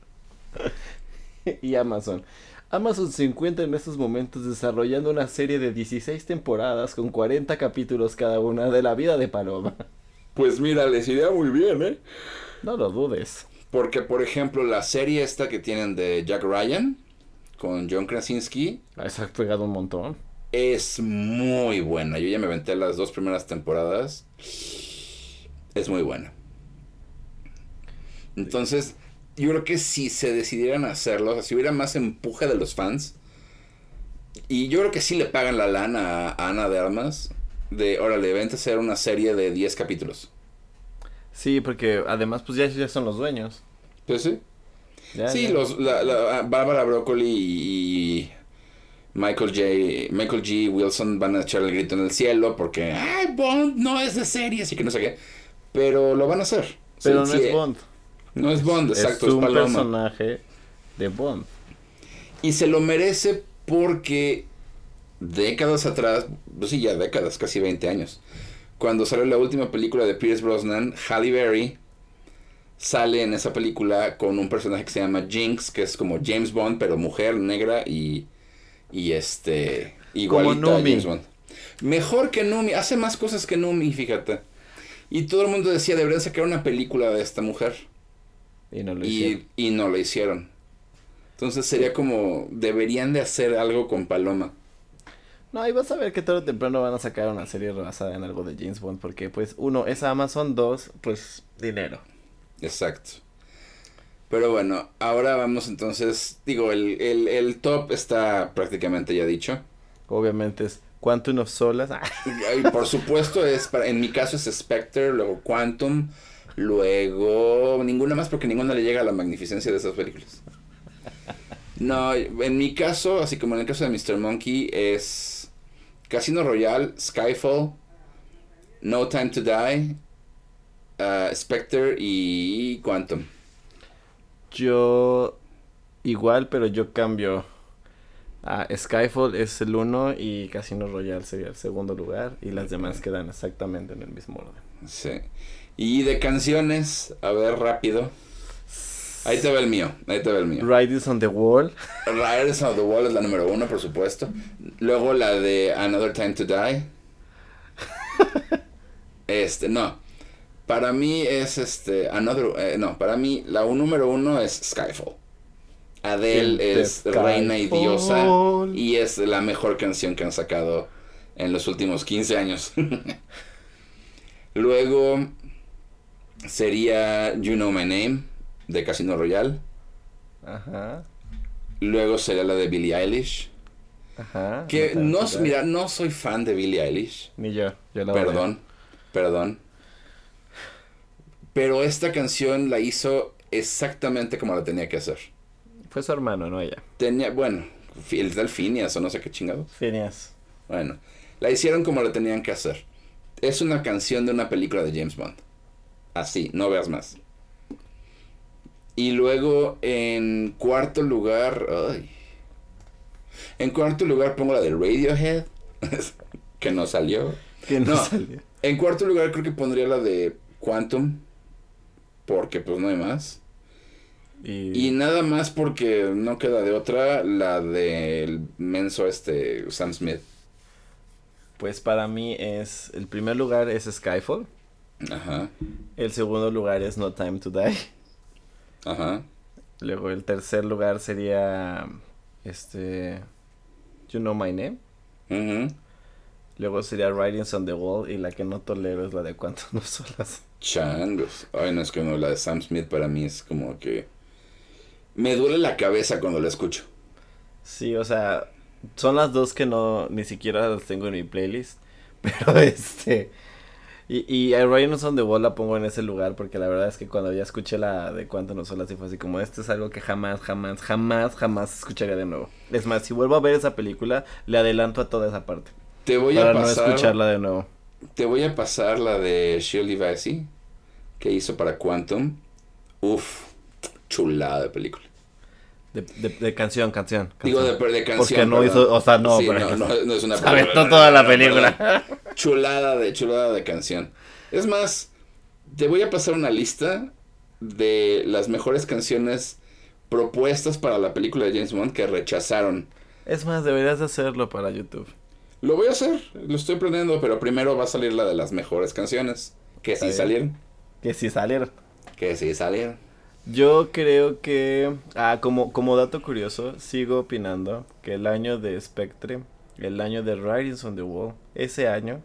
y Amazon. Amazon se encuentra en estos momentos desarrollando una serie de 16 temporadas con 40 capítulos cada una de la vida de Paloma. Pues mira, les iría muy bien, ¿eh? No lo dudes. Porque, por ejemplo, la serie esta que tienen de Jack Ryan con John Krasinski. Esa ha pegado un montón. Es muy buena. Yo ya me aventé las dos primeras temporadas. Es muy buena. Entonces, yo creo que si se decidieran hacerlo, o sea, si hubiera más empuje de los fans, y yo creo que sí le pagan la lana a Ana de Armas, de, órale, vente a hacer una serie de 10 capítulos. Sí, porque además pues ya, son los dueños. Pues sí. Sí, los la, la, Bárbara Broccoli y Michael J. Michael G. Wilson van a echar el grito en el cielo porque ay Bond no es de serie, así que no sé qué. Pero lo van a hacer. Pero no es Bond. No es Bond, exacto, es, un personaje de Bond. Y se lo merece porque décadas atrás, pues sí, ya décadas, casi 20 años, cuando salió la última película de Pierce Brosnan, Halle Berry sale en esa película con un personaje que se llama Jinx, que es como James Bond, pero mujer, negra y, y este, igualita a James Bond. Mejor que Numi, hace más cosas que Numi, fíjate. Y todo el mundo decía, deberían sacar una película de esta mujer. Y no lo hicieron. Y, no lo hicieron. Entonces sería como, deberían de hacer algo con Paloma. No, y vas a ver que todo temprano van a sacar una serie basada en algo de James Bond, porque pues uno es Amazon, dos, pues dinero. Exacto. Pero bueno, ahora vamos entonces, digo, el, el, el top está prácticamente ya dicho. Obviamente es Quantum of Solas. y por supuesto es, para, en mi caso es Spectre, luego Quantum, luego ninguna más porque ninguna le llega a la magnificencia de esas películas. No, en mi caso, así como en el caso de Mr. Monkey, es Casino Royale, Skyfall, No Time to Die, uh, Spectre y Quantum. Yo igual, pero yo cambio. a Skyfall es el uno y Casino Royale sería el segundo lugar y las demás quedan exactamente en el mismo orden. Sí. Y de canciones, a ver rápido. Ahí te ve el mío, ahí te ve el mío. Riders on the Wall. Riders on the Wall es la número uno, por supuesto. Luego la de Another Time to Die. Este, no. Para mí es este, Another, eh, no, para mí la número uno es Skyfall. Adele es reina y diosa y es la mejor canción que han sacado en los últimos 15 años. Luego sería You Know My Name de Casino Royale. Ajá. Luego sería la de Billie Eilish. Ajá. Que no, mira, no soy fan de Billie Eilish. Ni yo. yo la perdón, perdón. Pero esta canción la hizo exactamente como la tenía que hacer. Fue su hermano, no ella. Tenía, bueno, el tal Phineas o no sé qué chingado. Phineas. Bueno, la hicieron como la tenían que hacer. Es una canción de una película de James Bond. Así, no veas más. Y luego en cuarto lugar. Ay, en cuarto lugar pongo la de Radiohead. que no salió. Que no, salió. En cuarto lugar creo que pondría la de Quantum. Porque pues no hay más. Y... nada más porque no queda de otra la del menso este Sam Smith. Pues para mí es. El primer lugar es Skyfall. Ajá. El segundo lugar es No Time to Die. Ajá. Luego el tercer lugar sería este You Know My Name. Luego sería Writings on the Wall y la que no tolero es la de Cuántas no solas. Changos. Ay, no es que no, la de Sam Smith para mí es como que me duele la cabeza cuando la escucho. Sí, o sea, son las dos que no ni siquiera las tengo en mi playlist, pero este y, y a Ryan on the Wall la pongo en ese lugar porque la verdad es que cuando ya escuché la de Cuánto no solas y fue así como esto es algo que jamás, jamás, jamás, jamás escucharía de nuevo. Es más, si vuelvo a ver esa película, le adelanto a toda esa parte. Te voy a pasar. no escucharla de nuevo. Te voy a pasar la de Shirley Bassey que hizo para Quantum. Uf, chulada de película. De, de, canción, canción, Digo de, de, canción. Porque no hizo, o sea, no, pero no, no, es una película. toda la película. Chulada de, chulada de canción. Es más, te voy a pasar una lista de las mejores canciones propuestas para la película de James Bond que rechazaron. Es más, deberías hacerlo para YouTube. Lo voy a hacer, lo estoy aprendiendo, pero primero va a salir la de las mejores canciones. Que sí salieron. Que sí salieron. Que sí salieron. Yo creo que, ah, como, como dato curioso, sigo opinando que el año de Spectre, el año de Writings on the Wall, ese año,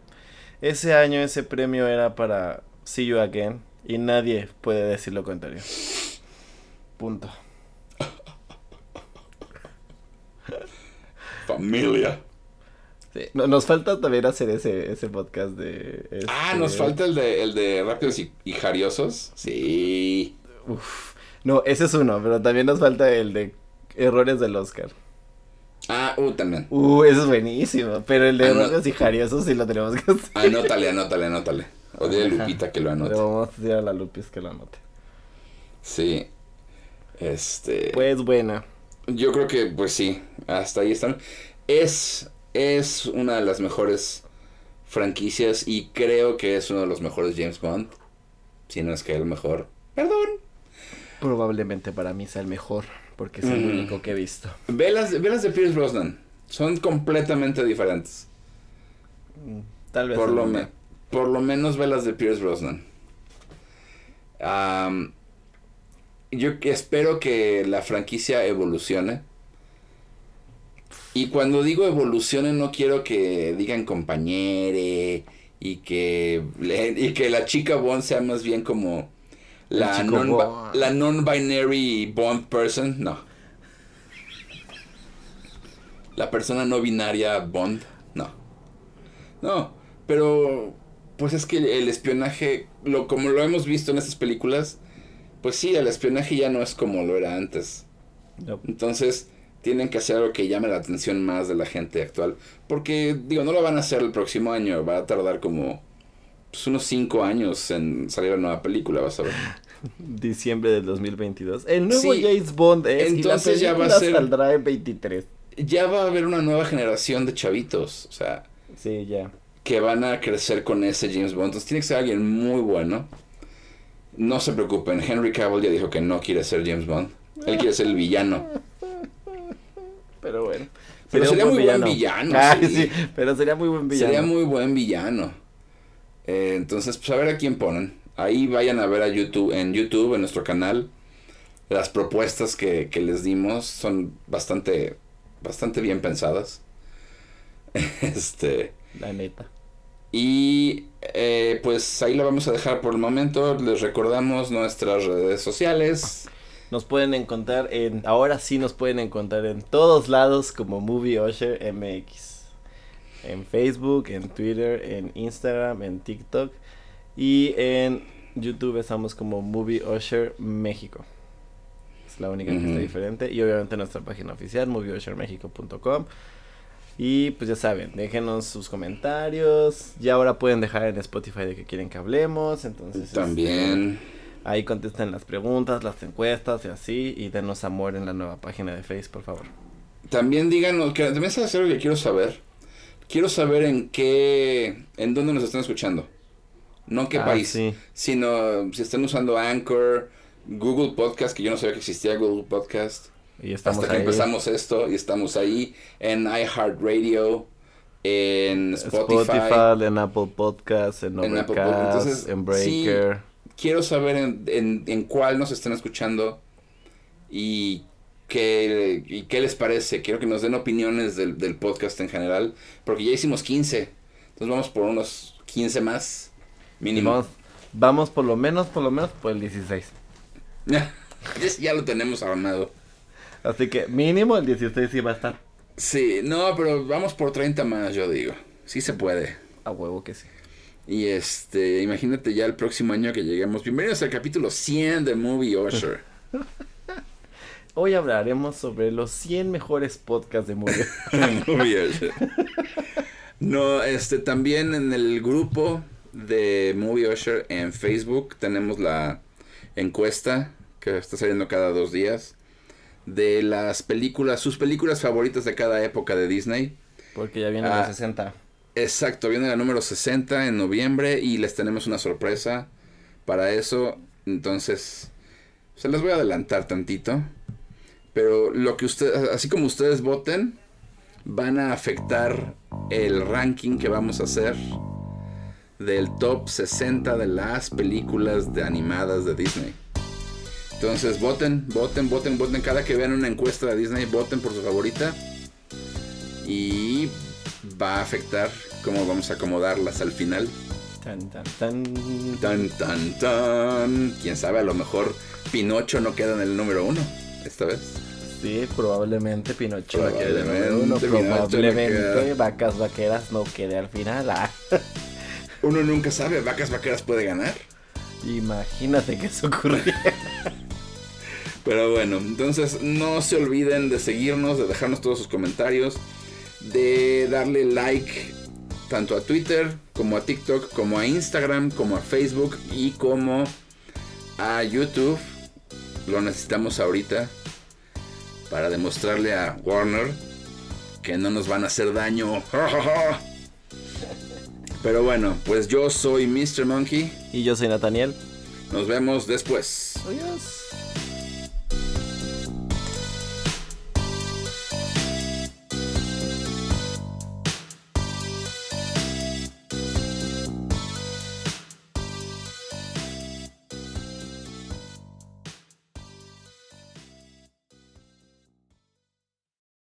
ese año ese premio era para See You Again y nadie puede decir lo contrario. Punto. Familia. Nos falta también hacer ese, ese podcast de... Ah, nos este falta el de, el de Rápidos y, y Jariosos. Sí. Uf. No, ese es uno, pero también nos falta el de Errores del Oscar. Ah, uh, también. Uh, ese es buenísimo. Pero el de Errores y Jariosos sí lo tenemos que hacer. Anótale, anótale, anótale. O dile a Lupita que lo anote. Le vamos a decir a la Lupis que lo anote. Sí. Este. Pues buena. Yo creo que, pues sí, hasta ahí están. Es es una de las mejores franquicias y creo que es uno de los mejores James Bond. Si no es que el mejor. Perdón. Probablemente para mí sea el mejor, porque es el mm. único que he visto. Velas, velas de Pierce Brosnan. Son completamente diferentes. Mm, tal vez. Por, lo, por lo menos velas de Pierce Brosnan. yo espero que la franquicia evolucione. Y cuando digo evolucione no quiero que digan compañere y que, y que la chica Bond sea más bien como la non, la non-binary Bond person. No. La persona no binaria Bond. No. No. Pero pues es que el espionaje, lo, como lo hemos visto en estas películas, pues sí, el espionaje ya no es como lo era antes. Entonces, tienen que hacer algo que llame la atención más de la gente actual. Porque, digo, no lo van a hacer el próximo año, va a tardar como pues, unos 5 años en salir la nueva película, vas a ver. Diciembre del 2022. El nuevo James Bond es entonces ya va a ser, saldrá en 23. Ya va a haber una nueva generación de chavitos, o sea. Sí, ya que van a crecer con ese James Bond. Entonces tiene que ser alguien muy bueno. No se preocupen, Henry Cavill ya dijo que no quiere ser James Bond. Él quiere ser el villano. Pero bueno. Pero sería muy buen villano. Ah, sí. pero sería muy buen villano. Sería muy buen villano. Eh, entonces, pues a ver a quién ponen. Ahí vayan a ver a YouTube, en YouTube, en nuestro canal. Las propuestas que, que les dimos son bastante, bastante bien pensadas. este. La neta. Y eh, pues ahí lo vamos a dejar por el momento. Les recordamos nuestras redes sociales. Nos pueden encontrar en, ahora sí nos pueden encontrar en todos lados como Movie Usher MX. En Facebook, en Twitter, en Instagram, en TikTok y en YouTube estamos como Movie Usher México. Es la única que está diferente. Y obviamente nuestra página oficial, movieushermexico.com. Y pues ya saben, déjenos sus comentarios. Ya ahora pueden dejar en Spotify de que quieren que hablemos. Entonces, también. Este, ahí contesten las preguntas, las encuestas y así. Y denos amor en la nueva página de Facebook, por favor. También díganos, que también es algo que quiero saber. Quiero saber en qué, en dónde nos están escuchando. No en qué ah, país, sino si están usando Anchor, Google Podcast, que yo no sabía que existía Google Podcast. Y estamos Hasta que empezamos esto y estamos ahí en iHeartRadio, en Spotify, en Apple Podcasts, en Overcast, en, Breaker. Quiero saber en, en, cuál nos están escuchando y qué, y qué les parece. Quiero que nos den opiniones del, del podcast en general, porque ya hicimos 15. Entonces vamos por unos 15 más, mínimo. Vamos, vamos por lo menos, por lo menos por el 16. ya lo tenemos armado. Así que mínimo el 16 sí va a estar. Sí, no, pero vamos por 30 más, yo digo. Sí se puede. A huevo que sí. Y este, imagínate ya el próximo año que lleguemos. Bienvenidos al capítulo 100 de Movie Usher. Hoy hablaremos sobre los 100 mejores podcasts de Movie, movie Usher. No, este, también en el grupo de Movie Usher en Facebook tenemos la encuesta que está saliendo cada dos días de las películas, sus películas favoritas de cada época de Disney. Porque ya viene la 60. Exacto, viene la número 60 en noviembre y les tenemos una sorpresa para eso. Entonces, se les voy a adelantar tantito. Pero lo que ustedes, así como ustedes voten, van a afectar el ranking que vamos a hacer del top 60 de las películas de animadas de Disney. Entonces voten, voten, voten, voten. Cada que vean una encuesta de Disney, voten por su favorita. Y va a afectar cómo vamos a acomodarlas al final. Tan, tan, tan. Tan, tan, tan. Quién sabe, a lo mejor Pinocho no queda en el número uno esta vez. Sí, probablemente Pinocho probablemente, Probablemente Vacas Vaqueras no quede al final. Ah. Uno nunca sabe, Vacas Vaqueras puede ganar. Imagínate que eso ocurriera. Pero bueno, entonces no se olviden de seguirnos, de dejarnos todos sus comentarios, de darle like tanto a Twitter como a TikTok, como a Instagram, como a Facebook y como a YouTube. Lo necesitamos ahorita para demostrarle a Warner que no nos van a hacer daño. Pero bueno, pues yo soy Mr. Monkey. Y yo soy Nathaniel. Nos vemos después. Adiós.